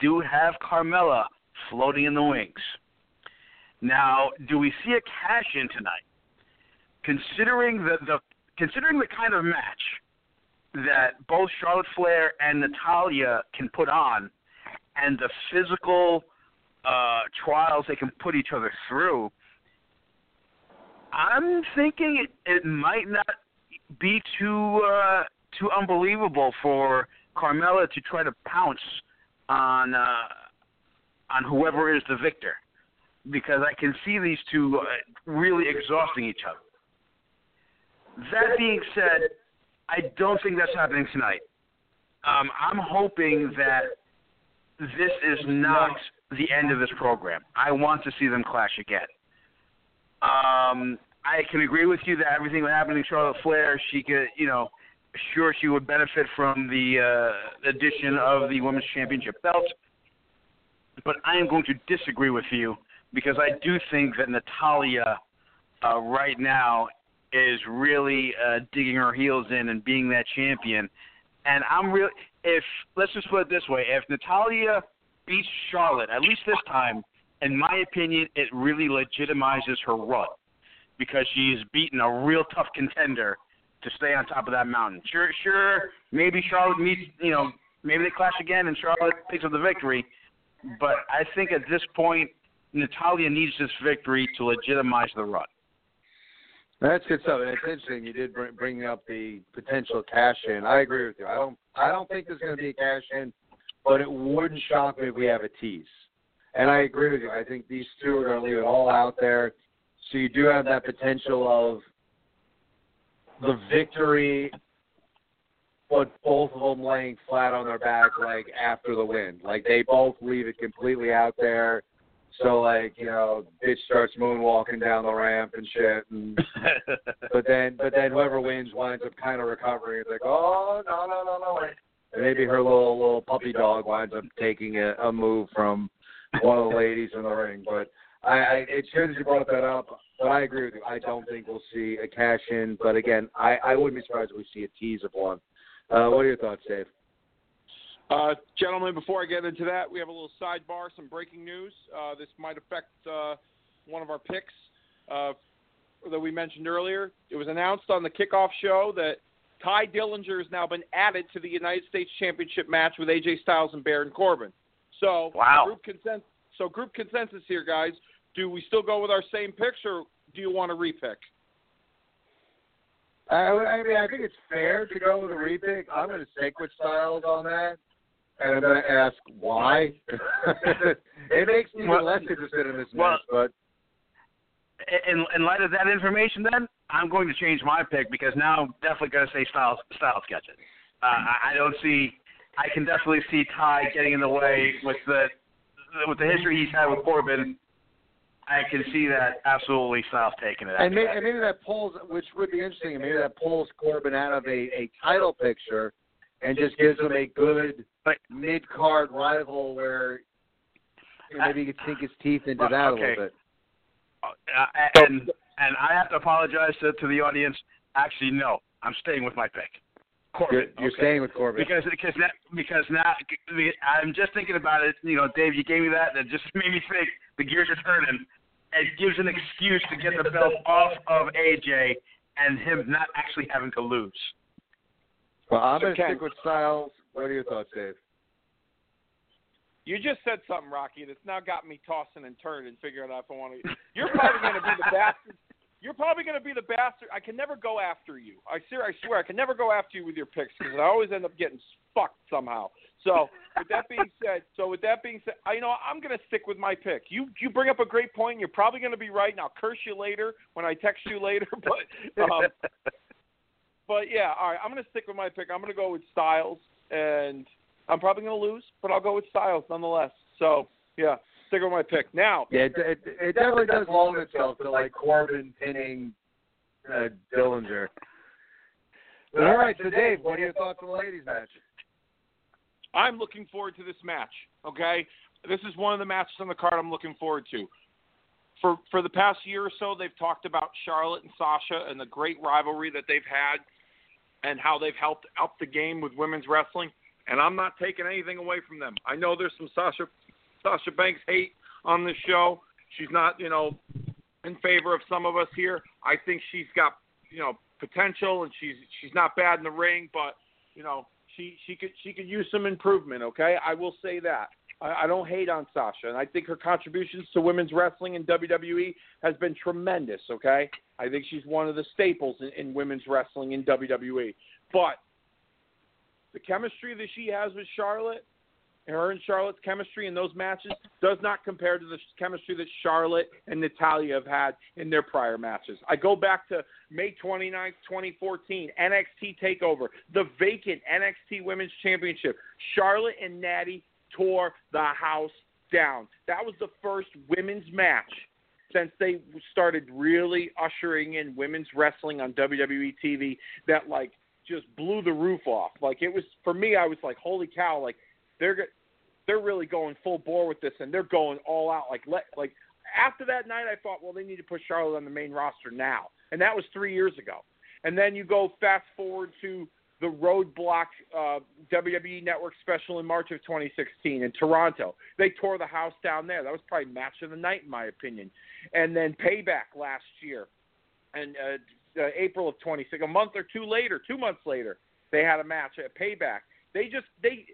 Do have Carmella floating in the wings. Now, do we see a cash in tonight? Considering the, the considering the kind of match that both Charlotte Flair and Natalya can put on, and the physical uh, trials they can put each other through, I'm thinking it, it might not be too uh, too unbelievable for Carmella to try to pounce on uh, on whoever is the victor, because I can see these two uh, really exhausting each other. That being said, I don't think that's happening tonight. Um, I'm hoping that this is not the end of this program. I want to see them clash again. Um, I can agree with you that everything that happened to Charlotte Flair, she could, you know, sure she would benefit from the uh, addition of the women's championship belt. But I am going to disagree with you because I do think that Natalya uh, right now is really uh, digging her heels in and being that champion. And I'm really, if let's just put it this way, if Natalya beats Charlotte, at least this time, in my opinion, it really legitimizes her run because she's beaten a real tough contender to stay on top of that mountain. Sure, sure, maybe Charlotte meets, you know, maybe they clash again and Charlotte picks up the victory. But I think at this point, Natalya needs this victory to legitimize the run. That's good stuff, and it's interesting. You did bring, bring up the potential cash in. I agree with you. I don't. I don't think there's going to be a cash in, but it wouldn't shock me if we have a tease. And I agree with you. I think these two are going to leave it all out there. So you do have that potential of the victory but both of them laying flat on their back like after the wind. Like they both leave it completely out there. So like you know, bitch starts moonwalking down the ramp and shit, and but then but then whoever wins winds up kind of recovering. It's like oh no no no no. And maybe her little little puppy dog winds up taking a, a move from one of the ladies in the ring. But I, I it's good that you brought that up. But I agree with you. I don't think we'll see a cash in. But again, I I wouldn't be surprised if we see a tease of one. Uh, what are your thoughts, Dave? Uh, gentlemen, before I get into that, we have a little sidebar, some breaking news. Uh, this might affect uh, one of our picks uh, that we mentioned earlier. It was announced on the kickoff show that Tye Dillinger has now been added to the United States Championship match with AJ Styles and Baron Corbin. So, Wow. group consensus. So, group consensus here, guys. Do we still go with our same picks, or do you want to repick? I, I mean, I think it's fair to go with a repick. I'm going to stick with Styles on that, and I'm going to ask why. it makes me Well- less interested in this well- match, but in, in light of that information, then I'm going to change my pick because now I'm definitely going to say Styles Styles gets it. Uh, I, I don't see. I can definitely see Tye getting in the way with the with the history he's had with Corbin. I can see that absolutely South taking it. and that. and maybe that pulls, which would be interesting, maybe that pulls Corbin out of a, a title picture and just gives him a good mid card rival where you know, maybe he could sink his teeth into that a little bit. Uh, and and I have to apologize to, to the audience. Actually, no, I'm staying with my pick. Corbin. You're, you're okay? staying with Corbin. because because now, because now I'm just thinking about it. You know, Dave, you gave me that, and it just made me think the gears are turning. It gives an excuse to get the belt off of AJ and him not actually having to lose. well, I'm going to stick with Styles. What are your thoughts, Dave? You just said something, Rocky, that's now got me tossing and turning, and figuring out if I want to. You're probably going to be the bastard. You're probably going to be the bastard. I can never go after you. I swear, I swear, I can never go after you with your picks because I always end up getting fucked somehow. So, with that being said, so with that being said, I, you know I'm going to stick with my pick. You you bring up a great point. And you're probably going to be right, and I'll curse you later when I text you later. But um, but yeah, all right. I'm going to stick with my pick. I'm going to go with Styles, and I'm probably going to lose, but I'll go with Styles nonetheless. So yeah, stick with my pick. Now, Yeah, it, it, it definitely does loan itself to like Corbin pinning uh, Dillinger. All right, so Dave, what are your thoughts on the ladies' match? I'm looking forward to this match. Okay, this is one of the matches on the card I'm looking forward to. For for the past year or so, they've talked about Charlotte and Sasha and the great rivalry that they've had, and how they've helped up the game with women's wrestling. And I'm not taking anything away from them. I know there's some Sasha Sasha Banks hate on this show. She's not, you know, in favor of some of us here. I think she's got, you know, potential and she's she's not bad in the ring, but you know, she she could she could use some improvement. Okay, I will say that. I, I don't hate on Sasha, and I think her contributions to women's wrestling in WWE has been tremendous. Okay, I think she's one of the staples in, in women's wrestling in WWE. But the chemistry that she has with Charlotte, her and Charlotte's chemistry in those matches does not compare to the chemistry that Charlotte and Natalya have had in their prior matches. I go back to May 29th, 2014, NXT TakeOver, the vacant NXT Women's Championship. Charlotte and Natty tore the house down. That was the first women's match since they started really ushering in women's wrestling on WWE TV that like just blew the roof off. Like it was for me, I was like, holy cow! Like they're they're really going full bore with this, and they're going all out. Like let like after that night, I thought, well, they need to put Charlotte on the main roster now, and that was three years ago. And then you go fast forward to the Roadblock uh, WWE Network special in March of 2016 in Toronto. They tore the house down there. That was probably match of the night, in my opinion. And then Payback last year, and uh, uh, April of 26, a month or two later, two months later, they had a match at Payback. They just they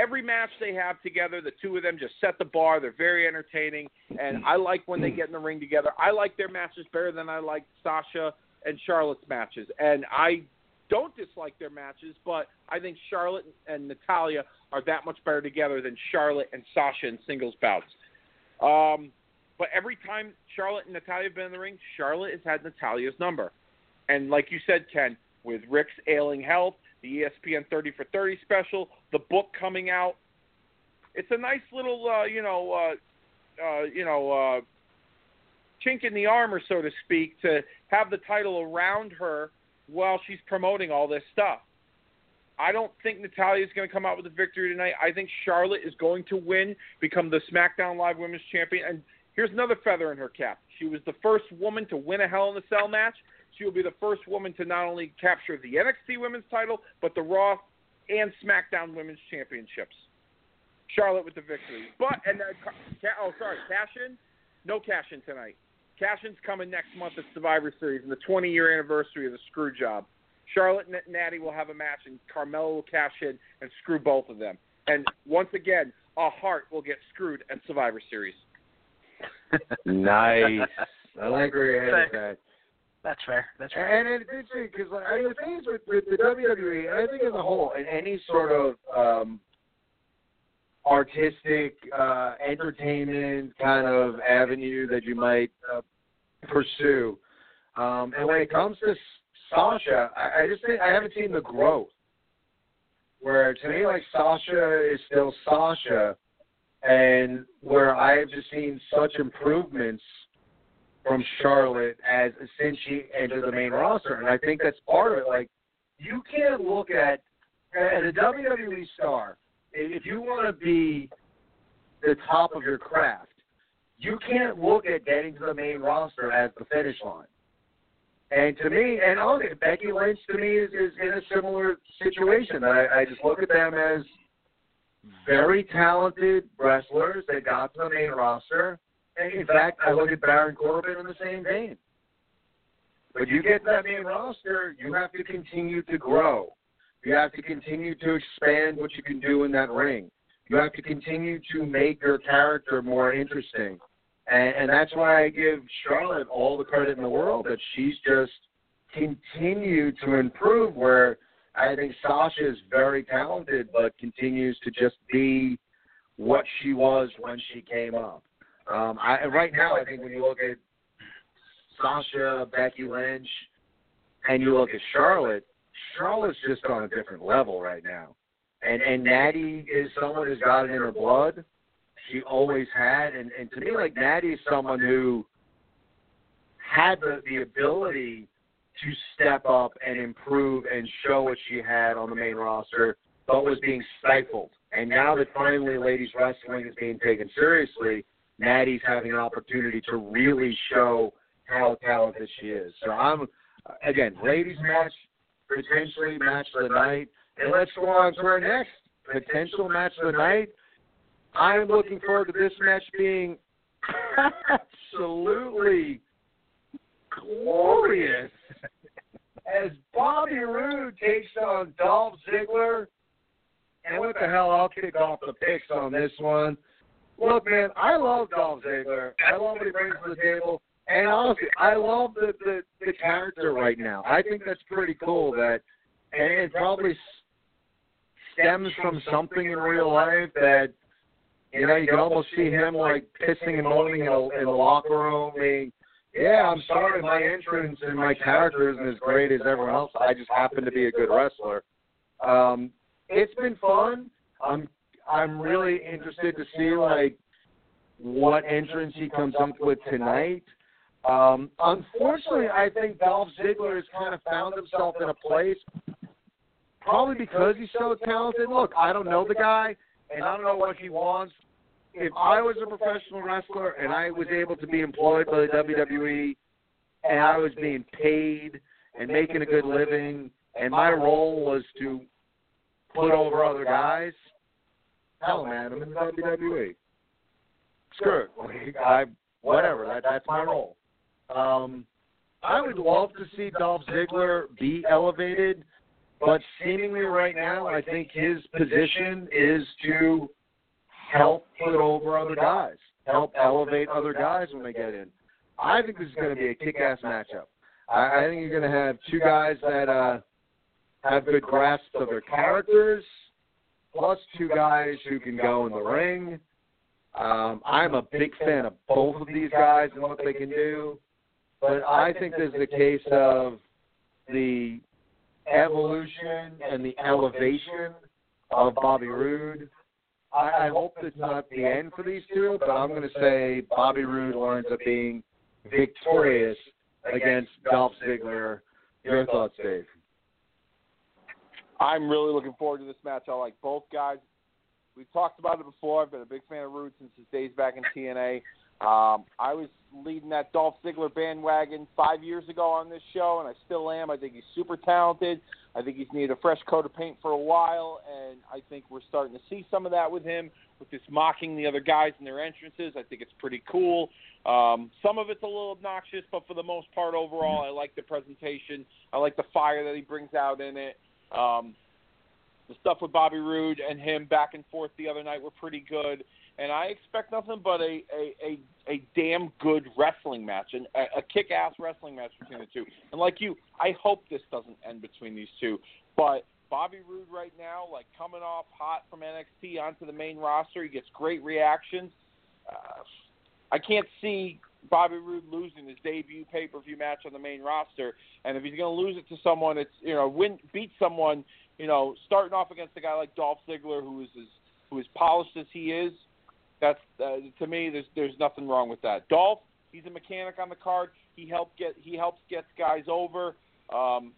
every match they have together, the two of them just set the bar. They're very entertaining, and I like when they get in the ring together. I like their matches better than I like Sasha and Charlotte's matches, and I don't dislike their matches, but I think Charlotte and Natalya are that much better together than Charlotte and Sasha in singles bouts. Um, but every time Charlotte and Natalya have been in the ring, Charlotte has had Natalya's number. And like you said, Ken, with Ric's ailing health, the ESPN 30 for 30 special, the book coming out. It's a nice little, uh, you know, uh, uh, you know, uh, chink in the armor, so to speak, to have the title around her while she's promoting all this stuff. I don't think Natalya's going to come out with a victory tonight. I think Charlotte is going to win, become the SmackDown Live Women's Champion. And here's another feather in her cap. She was the first woman to win a Hell in a Cell match. She will be the first woman to not only capture the NXT Women's title, but the Raw and SmackDown Women's Championships. Charlotte with the victory. But and uh, oh sorry, cash in. No cash in tonight. Cash in's coming next month at Survivor Series and the 20 year anniversary of the Screw Job. Charlotte and Natty will have a match, and Carmella will cash in and screw both of them. And once again, a Hart will get screwed at Survivor Series. nice. I like where you're headed with that. That's fair. That's fair. And it's interesting because like, I mean, the thing is with, with the WWE, I think as a whole, in any sort of um, artistic, uh, entertainment kind of avenue that you might uh, pursue, um, and when it comes to Sasha, I, I just think I haven't seen the growth. Where to me, like Sasha is still Sasha, and where I've just seen such improvements from Charlotte as since she entered the main roster, and I think that's part of it. Like you can't look at as a WWE star if you want to be the top of your craft. You can't look at getting to the main roster as the finish line. And to me, and honestly, Becky Lynch to me is, is in a similar situation. I, I just look at them as very talented wrestlers. They got to the main roster. In fact, I look at Baron Corbin in the same vein. But you get that main roster, you have to continue to grow. You have to continue to expand what you can do in that ring. You have to continue to make your character more interesting. And, and that's why I give Charlotte all the credit in the world that she's just continued to improve. Where I think Sasha is very talented, but continues to just be what she was when she came up. Um, I, right now, I think when you look at Sasha, Becky Lynch, and you look at Charlotte, Charlotte's just on a different level right now. And and Natty is someone who's got it in her blood. She always had, and and to me, like Natty is someone who had the the ability to step up and improve and show what she had on the main roster, but was being stifled. And now that finally ladies wrestling is being taken seriously, Natty's having an opportunity to really show how talented she is. So I'm again, ladies match, potentially match of the night. And let's go on to our next potential match of the night. I'm looking forward to this match being absolutely glorious as Bobby Roode takes on Dolph Ziggler. And what the hell, I'll kick off the picks on this one. Look, man, I love Dolph Ziggler. I love what he brings to the table. And honestly, I love the, the, the character right now. I think that's pretty cool that, and it probably stems from something in real life that, you know, you can almost see him like pissing and moaning in, a, in the locker room, being, yeah, I'm sorry, my entrance and my character isn't as great as everyone else. I just happen to be a good wrestler. Um, it's been fun. I'm I'm really interested to see like what entrance he comes up with tonight. Um, unfortunately, I think Dolph Ziggler has kind of found himself in a place, probably because he's so talented. Look, I don't know the guy, and I don't know what he wants. If I was a professional wrestler and I was able to be employed by the WWE, and I was being paid and making a good living, and my role was to put over other guys, hell, man, I'm in the WWE. Screw it. I, whatever. That, that's my role. Um, I would love to see Dolph Ziggler be elevated, but seemingly right now, I think his position is to help put over other guys, help elevate other guys when they get in. I think this is going to be a kick-ass matchup. I, I think you're going to have two guys that uh, have good grasps of their characters, plus two guys who can go in the ring. Um, I'm a big fan of both of these guys and what they can do, but I think there's the case of the evolution and the elevation of Bobby Roode. I, I hope it's not the end for these two, but I'm going to say Bobby Roode ends up being victorious against Dolph Ziggler. Your thoughts, Dave? I'm really looking forward to this match. I like both guys. We've talked about it before. I've been a big fan of Roode since his days back in TNA. Um, I was leading that Dolph Ziggler bandwagon five years ago on this show, and I still am. I think he's super talented. I think he's needed a fresh coat of paint for a while, and I think we're starting to see some of that with him, with this mocking the other guys in their entrances. I think it's pretty cool. Um, some of it's a little obnoxious, but for the most part, overall, I like the presentation. I like the fire that he brings out in it. Um, the stuff with Bobby Roode and him back and forth the other night were pretty good, and I expect nothing but a a a, a damn good wrestling match and a, a kick-ass wrestling match between the two. And like you, I hope this doesn't end between these two, but. Bobby Roode right now, like coming off hot from NXT onto the main roster, he gets great reactions. Uh, I can't see Bobby Roode losing his debut pay per view match on the main roster. And if he's going to lose it to someone, it's you know win beat someone, you know, starting off against a guy like Dolph Ziggler, who is as who is polished as he is. That's uh, to me. There's there's nothing wrong with that. Dolph, he's a mechanic on the card. He helped get he helps get guys over. Um,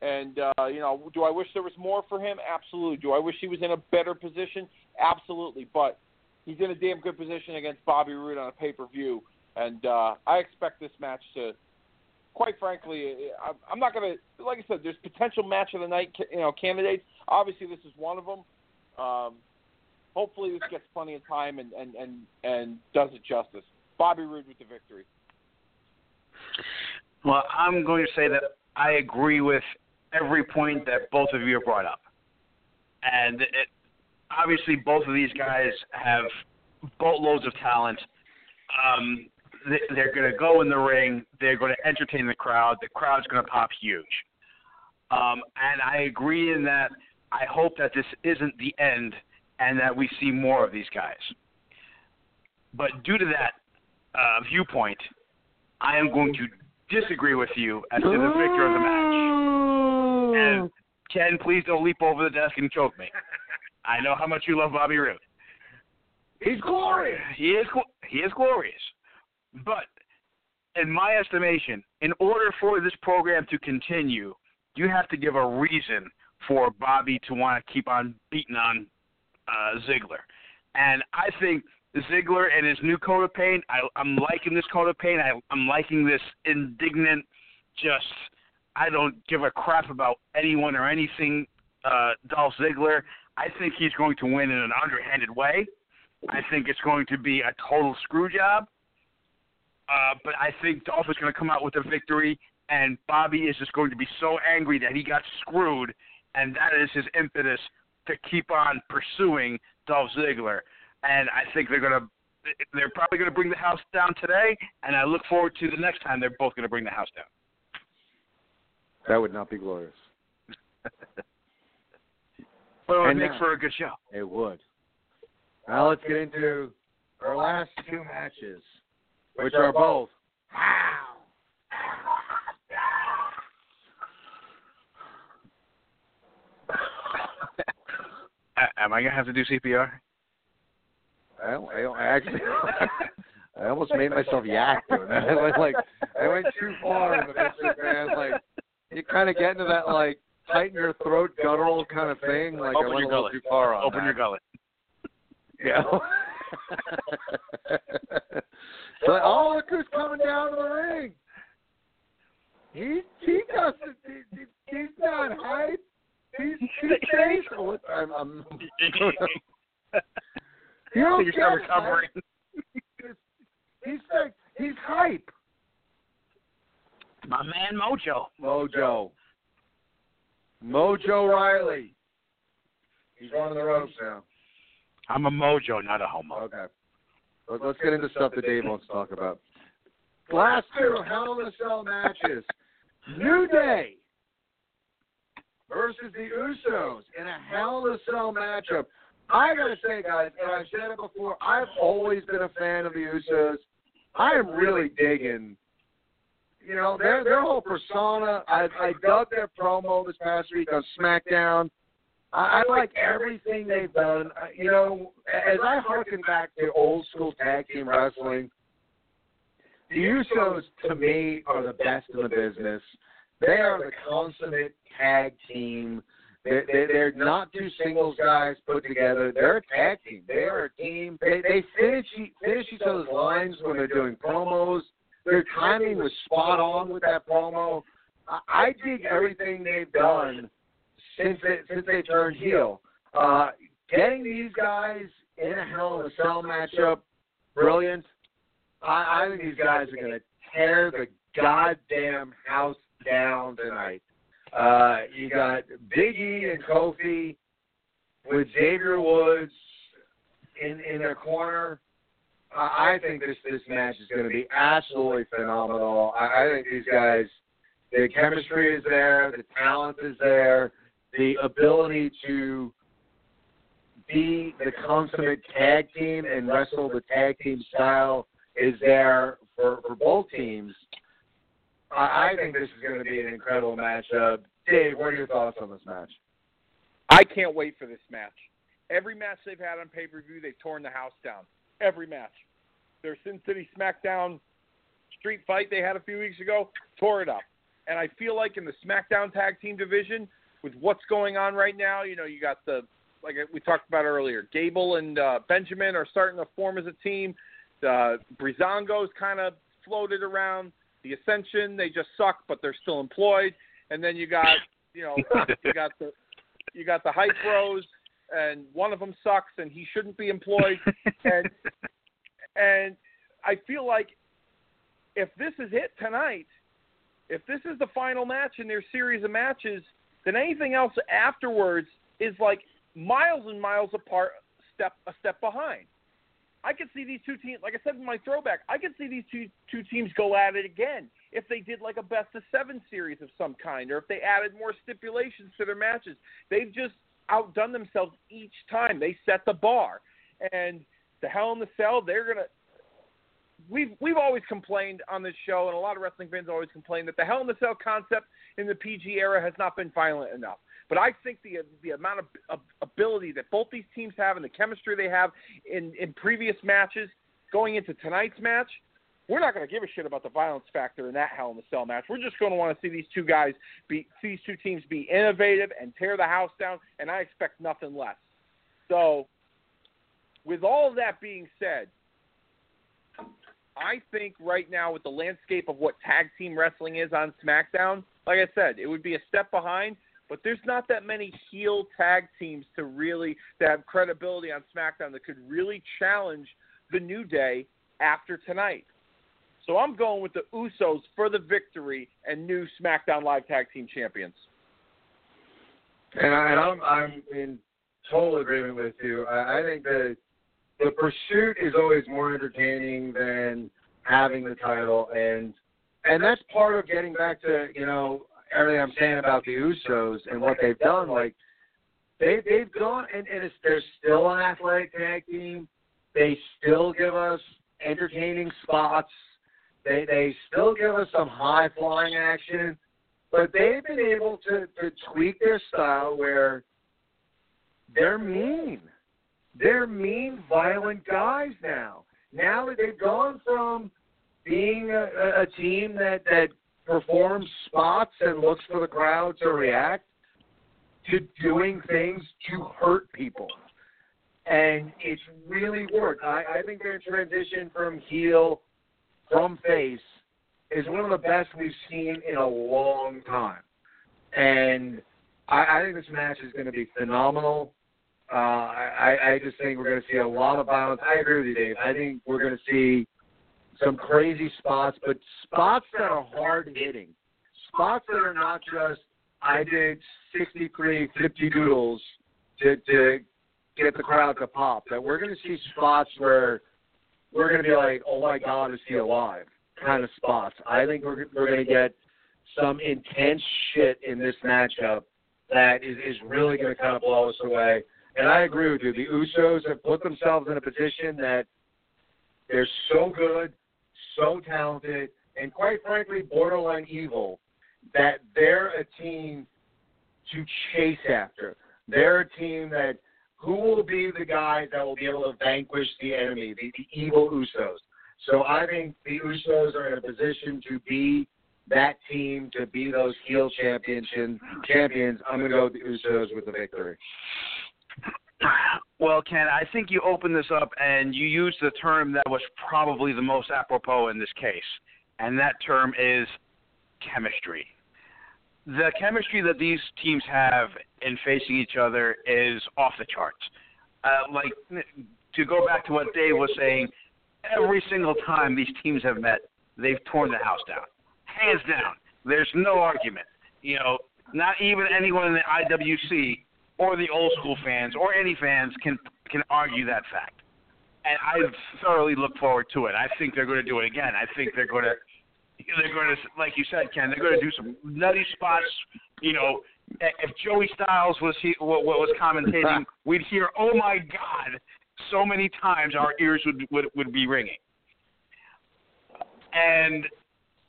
and uh, you know, do I wish there was more for him? Absolutely. Do I wish he was in a better position? Absolutely. But he's in a damn good position against Bobby Roode on a pay per view, and uh, I expect this match to. Quite frankly, I'm not going to. Like I said, there's potential match of the night, you know, candidates. Obviously, this is one of them. Um, hopefully, this gets plenty of time and and and and does it justice. Bobby Roode with the victory. Well, I'm going to say that I agree with every point that both of you have brought up. And it, obviously, both of these guys have boatloads of talent. Um, they, are going to go in the ring. They're going to entertain the crowd. The crowd's going to pop huge. Um, and I agree in that I hope that this isn't the end and that we see more of these guys. But due to that uh, viewpoint, I am going to disagree with you as to the victor of the match. And Ken, please don't leap over the desk and choke me. I know how much you love Bobby Roode. He's glorious. He is he is glorious. But in my estimation, in order for this program to continue, you have to give a reason for Bobby to want to keep on beating on uh, Ziggler. And I think Ziggler and his new coat of paint, I, I'm liking this coat of paint. I, I'm liking this indignant, just I don't give a crap about anyone or anything. Uh, Dolph Ziggler. I think he's going to win in an underhanded way. I think it's going to be a total screw job. Uh, but I think Dolph is going to come out with a victory, and Bobby is just going to be so angry that he got screwed, and that is his impetus to keep on pursuing Dolph Ziggler. And I think they're going to they're probably going to bring the house down today, and I look forward to the next time they're both going to bring the house down. That would not be glorious. well, it And makes now- for a good show. It would. Now let's get into our last two matches, which are both. A- Am I going to have to do CPR? I, don't- I, don't- actually, I almost made myself yak doing that. I went like, I went too far in the picture, man. Like, you kind of get into that like tighten your throat guttural kind of thing. Like, I Open went your a little gullet. too far on Open that. your gullet. Yeah. so, oh, look who's coming down to the ring. He he doesn't. He, he- he's not hype. He's he's facial. Oh, I'm. I'm you don't You're get recovering. hype. He's like he's hype. My man Mojo. Mojo. Mojo Rawley. He's running the ropes now. I'm a Mojo, not a homo. Okay. Let- Let's get into stuff that Dave wants to talk about. Last two Hell in a Cell matches. New Day versus the Usos in a Hell in a Cell matchup. I gotta say, guys, and I've said it before, I've always been a fan of the Usos. I am really digging, you know their their whole persona. I I dug their promo this past week on SmackDown. I, I like everything they've done. You know, as I harken back to old school tag team wrestling, the Usos to me are the best in the business. They are the consummate tag team. They're, they're, not two singles guys put together. They're a tag team. They are a team. They they finish finish each other's lines when they're doing promos. Their timing was spot on with that promo. I, I dig everything they've done since they since they turned heel. Uh, getting these guys in a Hell in a Cell matchup, brilliant. I, I think these guys are going to tear the goddamn house down tonight. Uh, you got Big E and Kofi with Xavier Woods in in their corner. I, I think this this match is going to be absolutely phenomenal. I, I think these guys, the chemistry is there, the talent is there, the ability to be the consummate tag team and wrestle the tag team style is there for, for both teams. I, I think this is going to be an incredible matchup. Dave, what are your thoughts on this match? I can't wait for this match. Every match they've had on pay per view, they've torn the house down. Every match. Their Sin City SmackDown street fight they had a few weeks ago tore it up. And I feel like in the SmackDown tag team division, with what's going on right now, you know, you got the like we talked about earlier, Gable and uh, Benjamin are starting to form as a team. Uh, Breezango's kind of floated around. The Ascension, they just suck, but they're still employed. And then you got, you know, you got the you got the hype bros, and one of them sucks, and he shouldn't be employed. and and I feel like if this is it tonight, if this is the final match in their series of matches, then anything else afterwards is like miles and miles apart, step a step behind. I could see these two teams, like I said in my throwback, I could see these two two teams go at it again if they did like a best of seven series of some kind, or if they added more stipulations to their matches. They've just outdone themselves each time. They set the bar, and the Hell in the Cell, they're gonna. We've we've always complained on this show, and a lot of wrestling fans always complain that the Hell in the Cell concept in the PG era has not been violent enough. But I think the the amount of, of ability that both these teams have and the chemistry they have in in previous matches going into tonight's match, we're not going to give a shit about the violence factor in that Hell in the Cell match. We're just going to want to see these two guys be these two teams be innovative and tear the house down, and I expect nothing less. So, with all that being said, I think right now with the landscape of what tag team wrestling is on SmackDown, like I said, it would be a step behind. But there's not that many heel tag teams to really that have credibility on SmackDown that could really challenge the New Day after tonight. So I'm going with the Usos for the victory and new SmackDown Live Tag Team Champions. And, I, and I'm I'm in total agreement with you. I, I think that the pursuit is always more entertaining than having the title, and and that's part of getting back to you know everything I'm saying about the Usos and what they've done. Like they they've gone and, and it's, they're still an athletic tag team. They still give us entertaining spots. They they still give us some high flying action, but they've been able to to tweak their style where they're mean. They're mean, violent guys now. Now that they've gone from being a, a- team that that performs spots and looks for the crowd to react to doing things to hurt people. And it's really worked. I, I think their transition from heel from face is one of the best we've seen in a long time. And I, I think this match is going to be phenomenal. Uh, I, I just think we're going to see a lot of violence. I agree with you, Dave. I think we're going to see some crazy spots, but spots that are hard hitting, spots that are not just I did 63 50 doodles to to get the crowd to pop. That we're going to see spots where we're going to be like, oh my God, is he alive? Kind of spots. I think we're we're going to get some intense shit in this matchup that is is really going to kind of blow us away. And I agree with you. The Usos have put themselves in a position that they're so good, so talented, and quite frankly, borderline evil, that they're a team to chase after. They're a team that who will be the guys that will be able to vanquish the enemy, the, the evil Usos. So I think the Usos are in a position to be that team, to be those heel champions. Champions. I'm going to go with the Usos with the victory. Well, Ken, I think you opened this up and you used the term that was probably the most apropos in this case, and that term is chemistry. The chemistry that these teams have in facing each other is off the charts. Uh, like to go back to what Dave was saying, every single time these teams have met, they've torn the house down, hands down. There's no argument. You know, not even anyone in the IWC or the old school fans or any fans can can argue that fact. And I thoroughly look forward to it. I think they're going to do it again. I think they're going to they're going to like you said, Ken. They're going to do some nutty spots. You know, if Joey Styles was he what, what was commentating, we'd hear, "Oh my God!" so many times our ears would would, would be ringing. And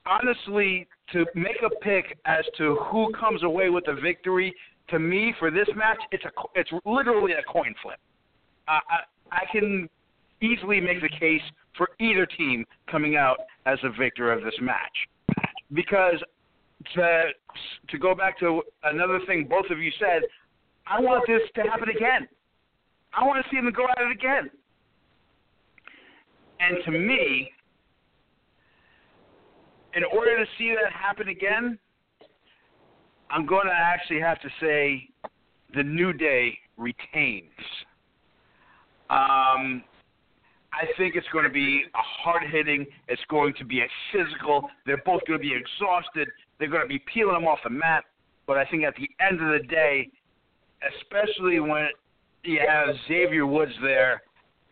honestly, to make a pick as to who comes away with the victory to me for this match, it's a it's literally a coin flip. Uh, I I can easily make the case for either team coming out as a victor of this match, because to to go back to another thing both of you said, I want this to happen again. I want to see them go at it again. And to me, in order to see that happen again, I'm going to actually have to say the New Day retains. Um, I think it's going to be a hard hitting. It's going to be a physical. They're both going to be exhausted. They're going to be peeling them off the mat. But I think at the end of the day, especially when you have Xavier Woods there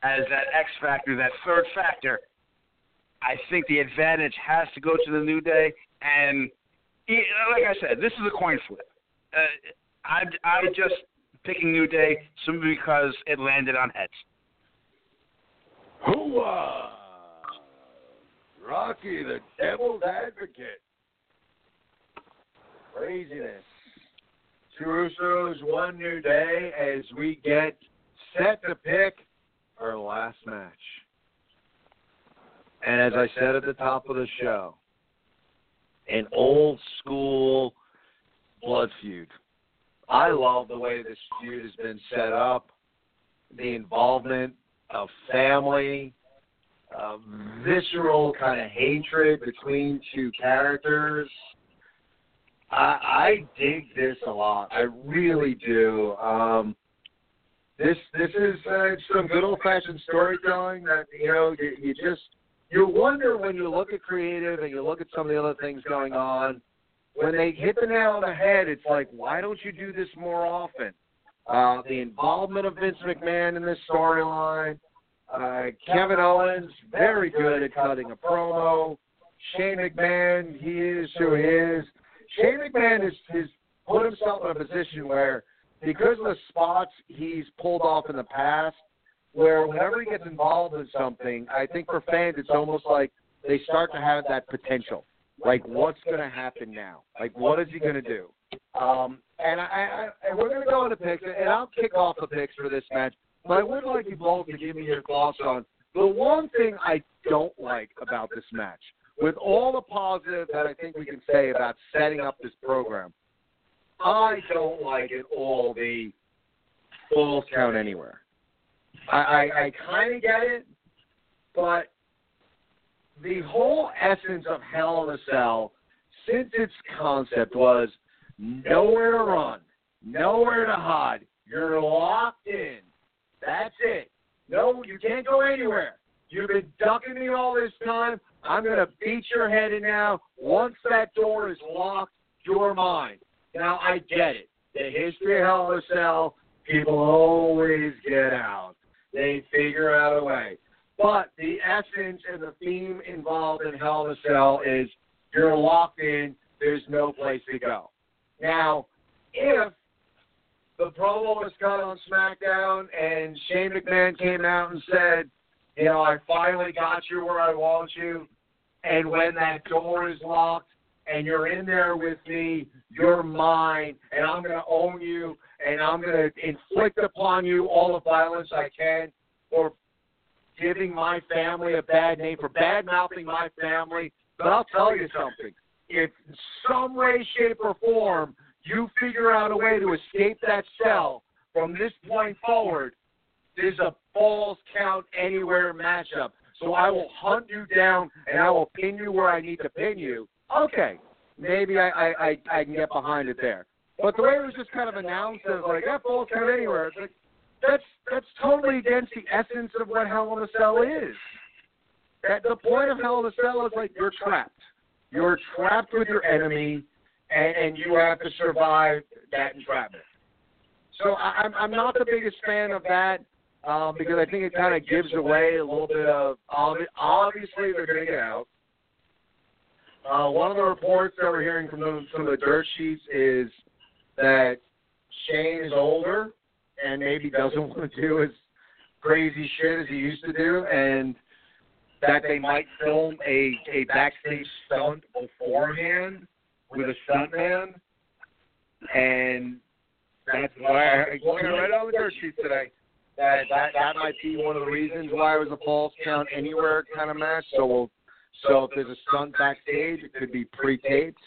as that X factor, that third factor, I think the advantage has to go to the New Day. And like I said, this is a coin flip. Uh, I I just picking New Day simply because it landed on heads. Hooah! Rocky, the devil's advocate. Craziness. Two Usos, one New Day as we get set to pick our last match. And as I said at the top of the show, an old school blood feud. I love the way this feud has been set up, the involvement of family, uh, visceral kind of hatred between two characters. I, I dig this a lot. I really do. Um, this this is uh, some good old fashioned storytelling that you know you, you just you wonder when you look at creative and you look at some of the other things going on, when they hit the nail on the head, it's like, why don't you do this more often? Uh, the involvement of Vince McMahon in this storyline. Uh, Kevin Owens, very good at cutting a promo. Shane McMahon, he is who he is. Shane McMahon has, has put himself in a position where, because of the spots he's pulled off in the past, where whenever he gets involved in something, I think for fans it's almost like they start to have that potential. Like, what's going to happen now? Like, what is he going to do? Um, and I, I, and we're going to go into picks, and I'll kick off the picks for this match. But I would like you both to give me your thoughts on the one thing I don't like about this match. With all the positive that I think we can say about setting up this program, I don't like at all the falls count anywhere. I, I, I kind of get it, but the whole essence of Hell in a Cell, since its concept was nowhere to run, nowhere to hide, you're locked in. That's it. No, you can't go anywhere. You've been ducking me all this time. I'm going to beat your head in now. Once that door is locked, you're mine. Now, I get it. The history of Hell in a Cell, people always get out. They figure out a way. But the essence and the theme involved in Hell in a Cell is you're locked in. There's no place to go. Now, if the promo was cut on SmackDown and Shane McMahon came out and said, you know, I finally got you where I want you, And when that door is locked and you're in there with me, you're mine, and I'm going to own you, and I'm going to inflict upon you all the violence I can for giving my family a bad name, for bad mouthing my family. But I'll tell you something. If in some way, shape, or form you figure out a way to escape that cell from this point forward, there's a falls count anywhere matchup. So I will hunt you down and I will pin you where I need to pin you. Okay, maybe I I, I, I can get behind it there. But the way it was just kind of announced as like that falls count anywhere, like that's that's totally against the essence of what Hell in a Cell is. That the point of Hell in a Cell is like you're trapped. You're trapped with your enemy, and, and you have to survive that entrapment. So I, I'm I'm not the biggest fan of that um, because I think it kind of gives away a little bit of obviously they're going to get out. Uh, one of the reports that we're hearing from the, some of the dirt sheets is that Shane is older and maybe doesn't want to do as crazy shit as he used to do, and that they might film a a backstage stunt beforehand with a stuntman, and that's why I looking right on the dirt sheet today. That, that that might be one of the reasons why it was a falls count anywhere kind of match. So we'll, so if there's a stunt backstage, it could be pre-taped.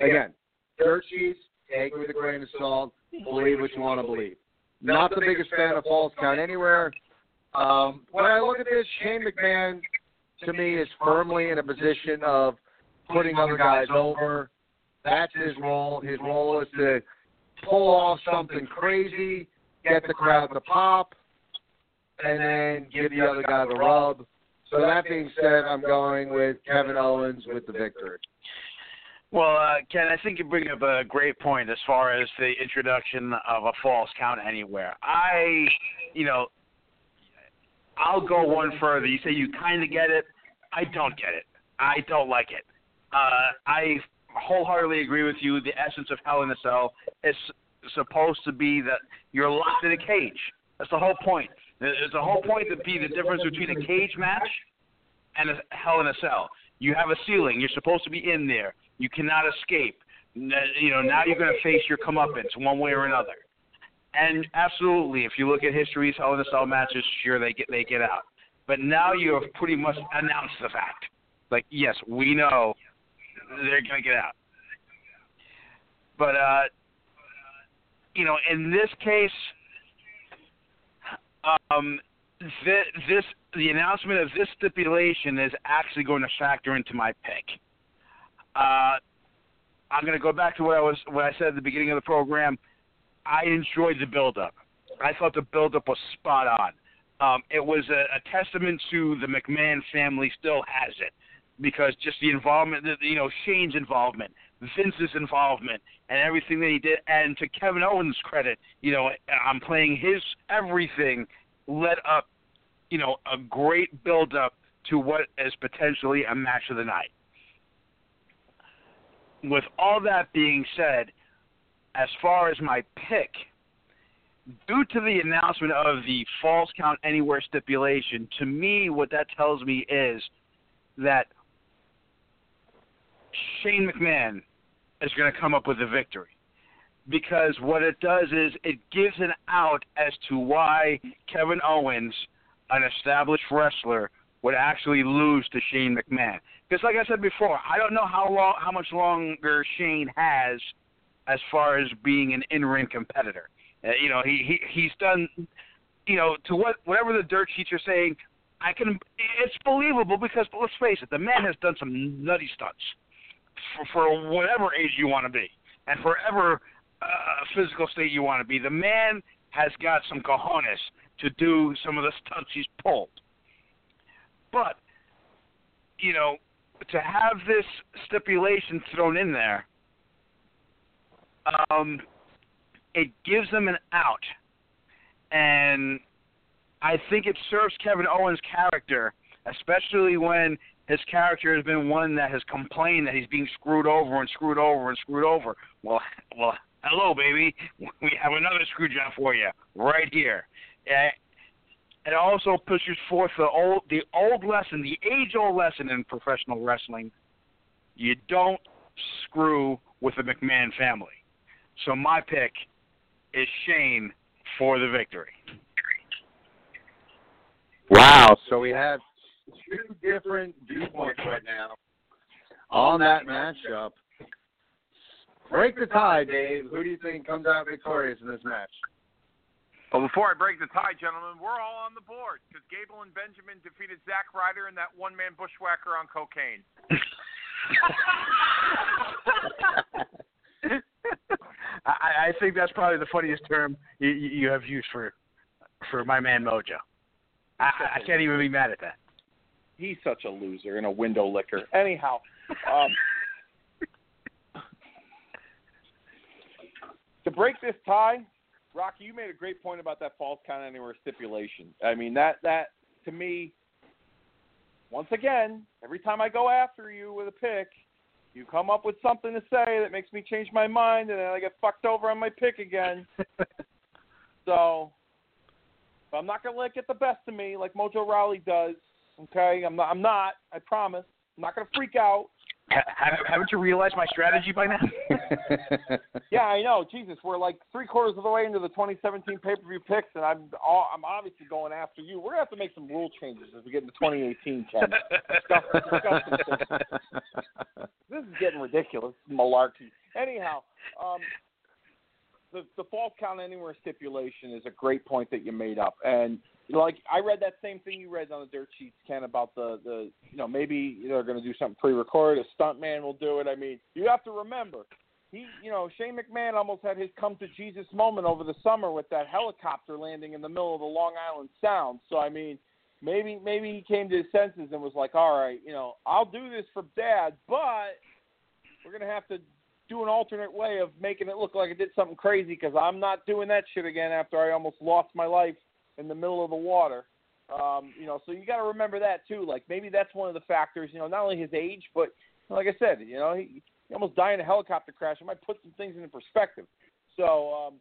Again, dirt take it with a grain of salt. Believe what you want to believe. Not the biggest fan of falls count anywhere. Um, when I look at this, Shane McMahon to me is firmly in a position of putting other guys over. That's his role. His role is to pull off something crazy, get the crowd to pop, and then give the other guy the rub. So that being said, I'm going with Kevin Owens with the victory. Well, uh, Ken, I think you bring up a great point as far as the introduction of a falls count anywhere. I, you know, I'll go one further. You say you kind of get it. I don't get it. I don't like it. Uh, I wholeheartedly agree with you. The essence of Hell in a Cell is supposed to be that you're locked in a cage. That's the whole point. It's the whole point to be the difference between a cage match and a Hell in a Cell. You have a ceiling. You're supposed to be in there. You cannot escape. You know, now you're going to face your comeuppance one way or another. And absolutely, if you look at history's Hell in a Cell matches, sure they get they get out. But now you have pretty much announced the fact. Like, yes, we know they're going to get out. But uh, you know, in this case, um, this, this the announcement of this stipulation is actually going to factor into my pick. Uh, I'm going to go back to what I was what I said at the beginning of the program. I enjoyed the build-up. I thought the build-up was spot on. Um, it was a, a testament to the McMahon family still has it because just the involvement, you know, Shane's involvement, Vince's involvement, and everything that he did. And to Kevin Owens' credit, you know, I'm playing his everything led up, you know, a great build up to what is potentially a match of the night. With all that being said, as far as my pick, due to the announcement of the falls count anywhere stipulation, to me, what that tells me is that Shane McMahon is going to come up with a victory. Because what it does is it gives an out as to why Kevin Owens, an established wrestler, would actually lose to Shane McMahon. Because, like I said before, I don't know how long, how much longer Shane has as far as being an in-ring competitor. Uh, you know, he, he he's done, you know, to what whatever the dirt sheets are saying. I can, it's believable because let's face it, the man has done some nutty stunts for, for whatever age you want to be and for whatever uh, physical state you want to be. The man has got some cojones to do some of the stunts he's pulled. But, you know, to have this stipulation thrown in there, um, it gives them an out. And I think it serves Kevin Owens' character, especially when his character has been one that has complained that he's being screwed over and screwed over and screwed over. Well, well, hello, baby. We have another screw job for you right here. Uh, it also pushes forth the old the old lesson, the age old lesson in professional wrestling. You don't screw with the McMahon family. So my pick is Shane for the victory. Wow. So we have two different viewpoints right now on that matchup. Break the tie, Dave. Who do you think comes out victorious in this match? Well, before I break the tie, gentlemen, we're all on the board because Gable and Benjamin defeated Zack Ryder and that one man bushwhacker on cocaine. I, I think that's probably the funniest term you, you have used for for my man Mojo. I, I can't even be mad at that. He's such a loser and a window licker. Anyhow, um, to break this tie, Rocky, you made a great point about that falls count anywhere stipulation. I mean that that to me, once again, every time I go after you with a pick, you come up with something to say that makes me change my mind, and then I get fucked over on my pick again. so, I'm not gonna let it get the best of me like Mojo Rawley does. Okay, I'm not. I'm not. I promise. I'm not gonna freak out. Ha- haven't you realized my strategy by now? Yeah, I know. Jesus, we're like three quarters of the way into the 2017 pay-per-view picks, and I'm all, I'm obviously going after you. We're gonna have to make some rule changes as we get into 2018, Ken. This is getting ridiculous, malarkey. Anyhow, um, the the falls count anywhere stipulation is a great point that you made up, and like I read that same thing you read on the dirt sheets, Ken, about the the you know maybe they're going to do something pre-recorded. A stuntman will do it. I mean, you have to remember he, you know, Shane McMahon almost had his come to Jesus moment over the summer with that helicopter landing in the middle of the Long Island Sound. So I mean, maybe maybe he came to his senses and was like, all right, you know, I'll do this for Dad, but we're gonna have to do an alternate way of making it look like I did something crazy because I'm not doing that shit again after I almost lost my life in the middle of the water. Um, you know, so you got to remember that too. Like maybe that's one of the factors. You know, not only his age, but like I said, you know, he, he almost died in a helicopter crash. It might put some things into perspective. So um,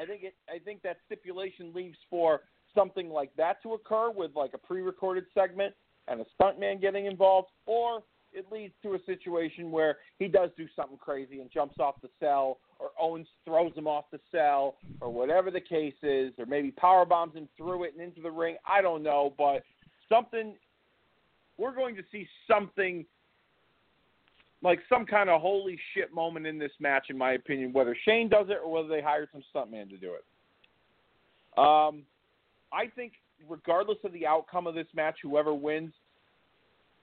I think it. I think that stipulation leaves for something like that to occur with like a pre-recorded segment and a stuntman getting involved, or it leads to a situation where he does do something crazy and jumps off the cell, or Owens throws him off the cell, or whatever the case is, or maybe power bombs him through it and into the ring. I don't know, but something. We're going to see something like some kind of holy shit moment in this match, in my opinion, whether Shane does it or whether they hire some stuntman to do it. Um, I think regardless of the outcome of this match, whoever wins,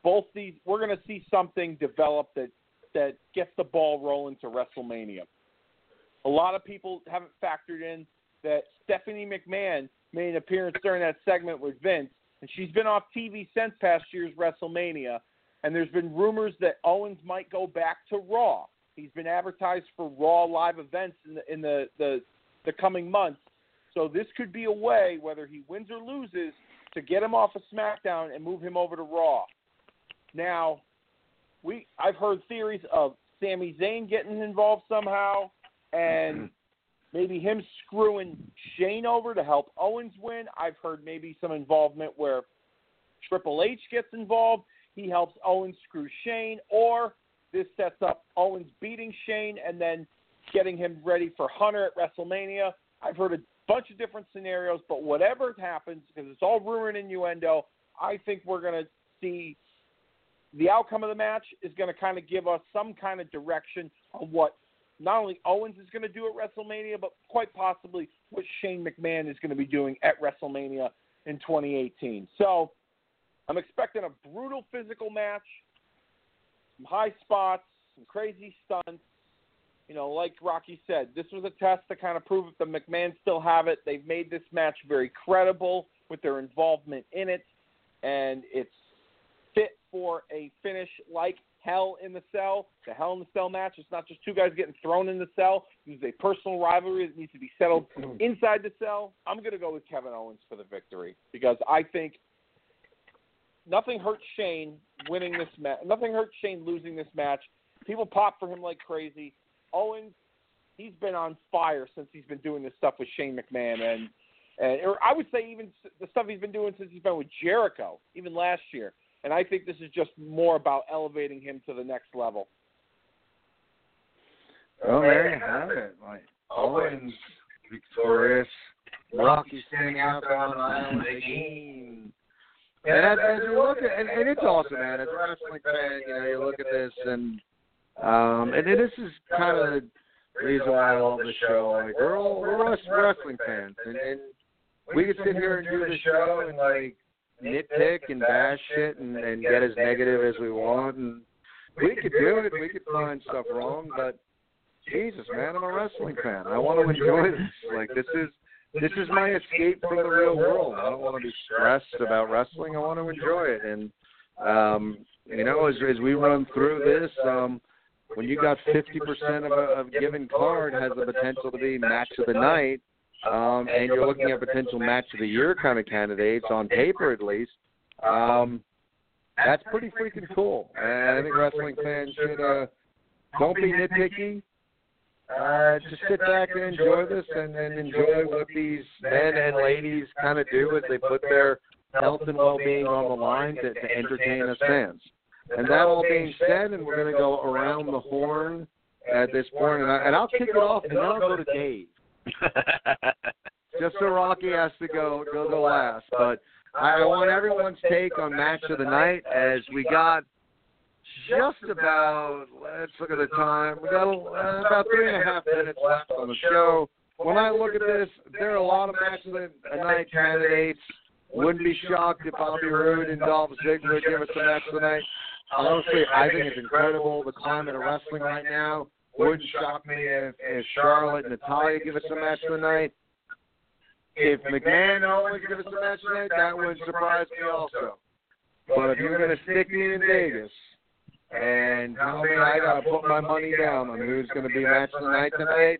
both these we're going to see something develop that that gets the ball rolling to WrestleMania. A lot of people haven't factored in that Stephanie McMahon made an appearance during that segment with Vince, and she's been off TV since past year's WrestleMania. And there's been rumors that Owens might go back to Raw. He's been advertised for Raw live events in the in the the, the coming months. So this could be a way, whether he wins or loses, to get him off of SmackDown and move him over to Raw. Now, we I've heard theories of Sami Zayn getting involved somehow, and maybe him screwing Shane over to help Owens win. I've heard maybe some involvement where Triple H gets involved. He helps Owens screw Shane, or this sets up Owens beating Shane and then getting him ready for Hunter at WrestleMania. I've heard a bunch of different scenarios, but whatever happens, because it's all rumor and innuendo, I think we're going to see the outcome of the match is going to kind of give us some kind of direction on what not only Owens is going to do at WrestleMania, but quite possibly what Shane McMahon is going to be doing at WrestleMania in 2018. So I'm expecting a brutal physical match, some high spots, some crazy stunts. You know, like Rocky said, this was a test to kind of prove if the McMahon still have it. They've made this match very credible with their involvement in it, and it's for a finish like Hell in the Cell. The Hell in the Cell match. It's not just two guys getting thrown in the cell. It's a personal rivalry that needs to be settled inside the cell. I'm going to go with Kevin Owens for the victory because I think nothing hurts Shane winning this match. Nothing hurts Shane losing this match. People pop for him like crazy. Owens, he's been on fire since he's been doing this stuff with Shane McMahon, and and or I would say even the stuff he's been doing since he's been with Jericho, even last year. And I think this is just more about elevating him to the next level. Well, there you have it. Like Owens victorious, Rocky standing out there on the island again. And as, as you look at, and, and it's awesome, man. As a wrestling fan, you know, you look at this, and um, and this is kind of the reason why I love the show. Like we're all we're us wrestling fans, and, and we could sit here and do the show and like nitpick and bash shit and, and get as negative as we want, and we could do it. We could find stuff wrong, but Jesus, man, I'm a wrestling fan. I want to enjoy this. Like this is this is my escape from the real world. I don't want to be stressed about wrestling. I want to enjoy it. And um, you know, as as we run through this, um, when you got 50% of a, of given card has the potential to be match of the night, um, and you're looking at potential match of the year kind of candidates on paper at least. Um, that's pretty freaking cool. And I think wrestling fans should uh, don't be nitpicky uh, just sit back and enjoy this and, and enjoy what these men and ladies kind of do as they put their health and well-being on the line to, to entertain us fans. And that all being said, and we're going to go around the horn at this point, and, I, and I'll kick it off, and then I'll go to Dave. Just so Rocky has to go go go last, but I want everyone's take on match of the night as we got just about, let's look at the time. We got uh, about three and a half minutes left on the show. When I look at this, there are a lot of match of the night candidates. Wouldn't be shocked if Bobby Roode and Dolph Ziggler give us a match of the night. Honestly, I think it's incredible the climate of wrestling right now. Wouldn't shock me if, if Charlotte and Natalya give us a match of the night. If McMahon Owens give us a match of the night, that wouldn't surprise me also. But if you're going to stick me in Vegas, and tell me I gotta put my money down on who's gonna be match of the night tonight.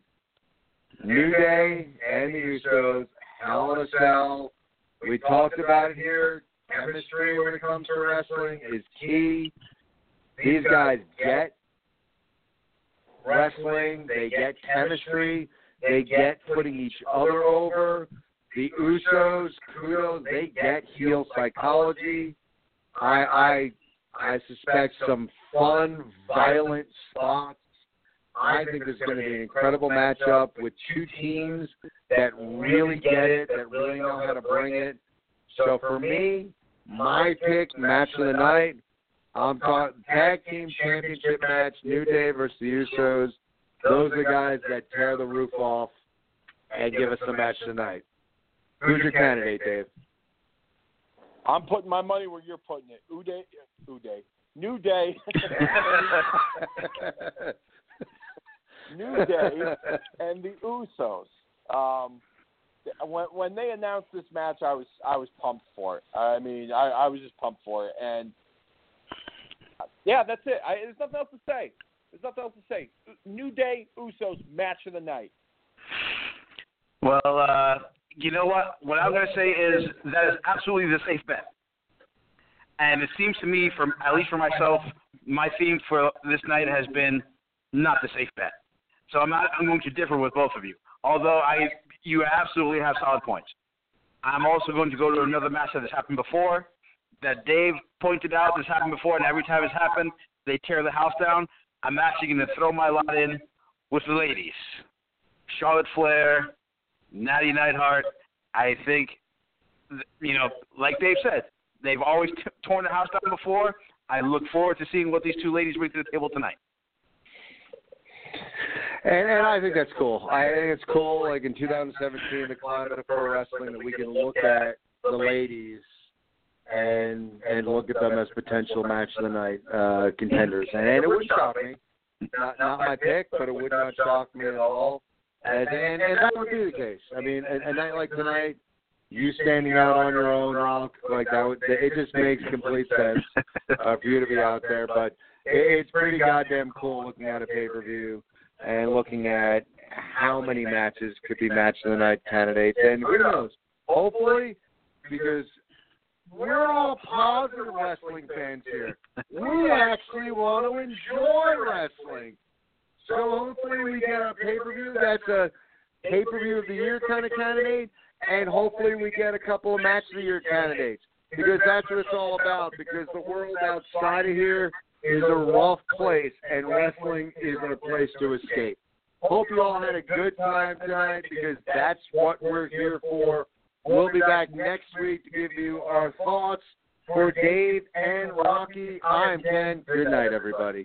New Day and the Usos, Hell in a Cell. We talked about it here. Chemistry when it comes to wrestling is key. These guys get wrestling. They get chemistry. They get putting each other over. The Usos, kudos, they get heel psychology. I I I suspect some fun, violent spots. I think this is going to be an incredible matchup with two teams that really get it, that really know how to bring it. So for me, my pick, match of the night, I'm talking tag team championship match, New Day versus the Usos. Those are the guys that tear the roof off and give us a match tonight. Who's your candidate, Dave? I'm putting my money where you're putting it. Uday, Uday, New Day, New Day, and the Usos. Um, when when they announced this match, I was I was pumped for it. I mean, I, I was just pumped for it, and yeah, that's it. I, there's nothing else to say. There's nothing else to say. New Day, Usos, match of the night. Well, uh, you know what? What I'm going to say is that is absolutely the safe bet. And it seems to me, from at least for myself, my theme for this night has been not the safe bet. So I'm not. I'm going to differ with both of you. Although I, you absolutely have solid points. I'm also going to go to another match that has happened before, that Dave pointed out has happened before, and every time it's happened, they tear the house down. I'm actually going to throw my lot in with the ladies, Charlotte Flair, Natty Neidhart. I think, you know, like Dave said, they've always t- torn the house down before. I look forward to seeing what these two ladies bring to the table tonight. And, and I think that's cool. I think it's cool, like in 2017, the climate of pro wrestling, that we can look at the ladies and and look at them as potential match of the night uh, contenders. And, and it wouldn't shock me. Not, not my pick, but it would not shock me at all. And, and, and that would be the case. I mean, a, a night like tonight, you standing out on your own, Rock, like that would it just makes complete sense uh, for you to be out there. But it, it's pretty goddamn cool looking at a pay per view and looking at how many matches could be match of the night candidates. And who knows? Hopefully, because we're all positive wrestling fans here. We actually want to enjoy wrestling. So hopefully we get a pay per view that's a pay per view of the year kind of candidate. and hopefully we get a couple of match of the year candidates because that's what it's all about. Because the world outside of here is a rough place, and wrestling is a place to escape. Hope you all had a good time tonight because that's what we're here for. We'll be back next week to give you our thoughts. For Dave and Rocky, I'm Ken. Good night, everybody.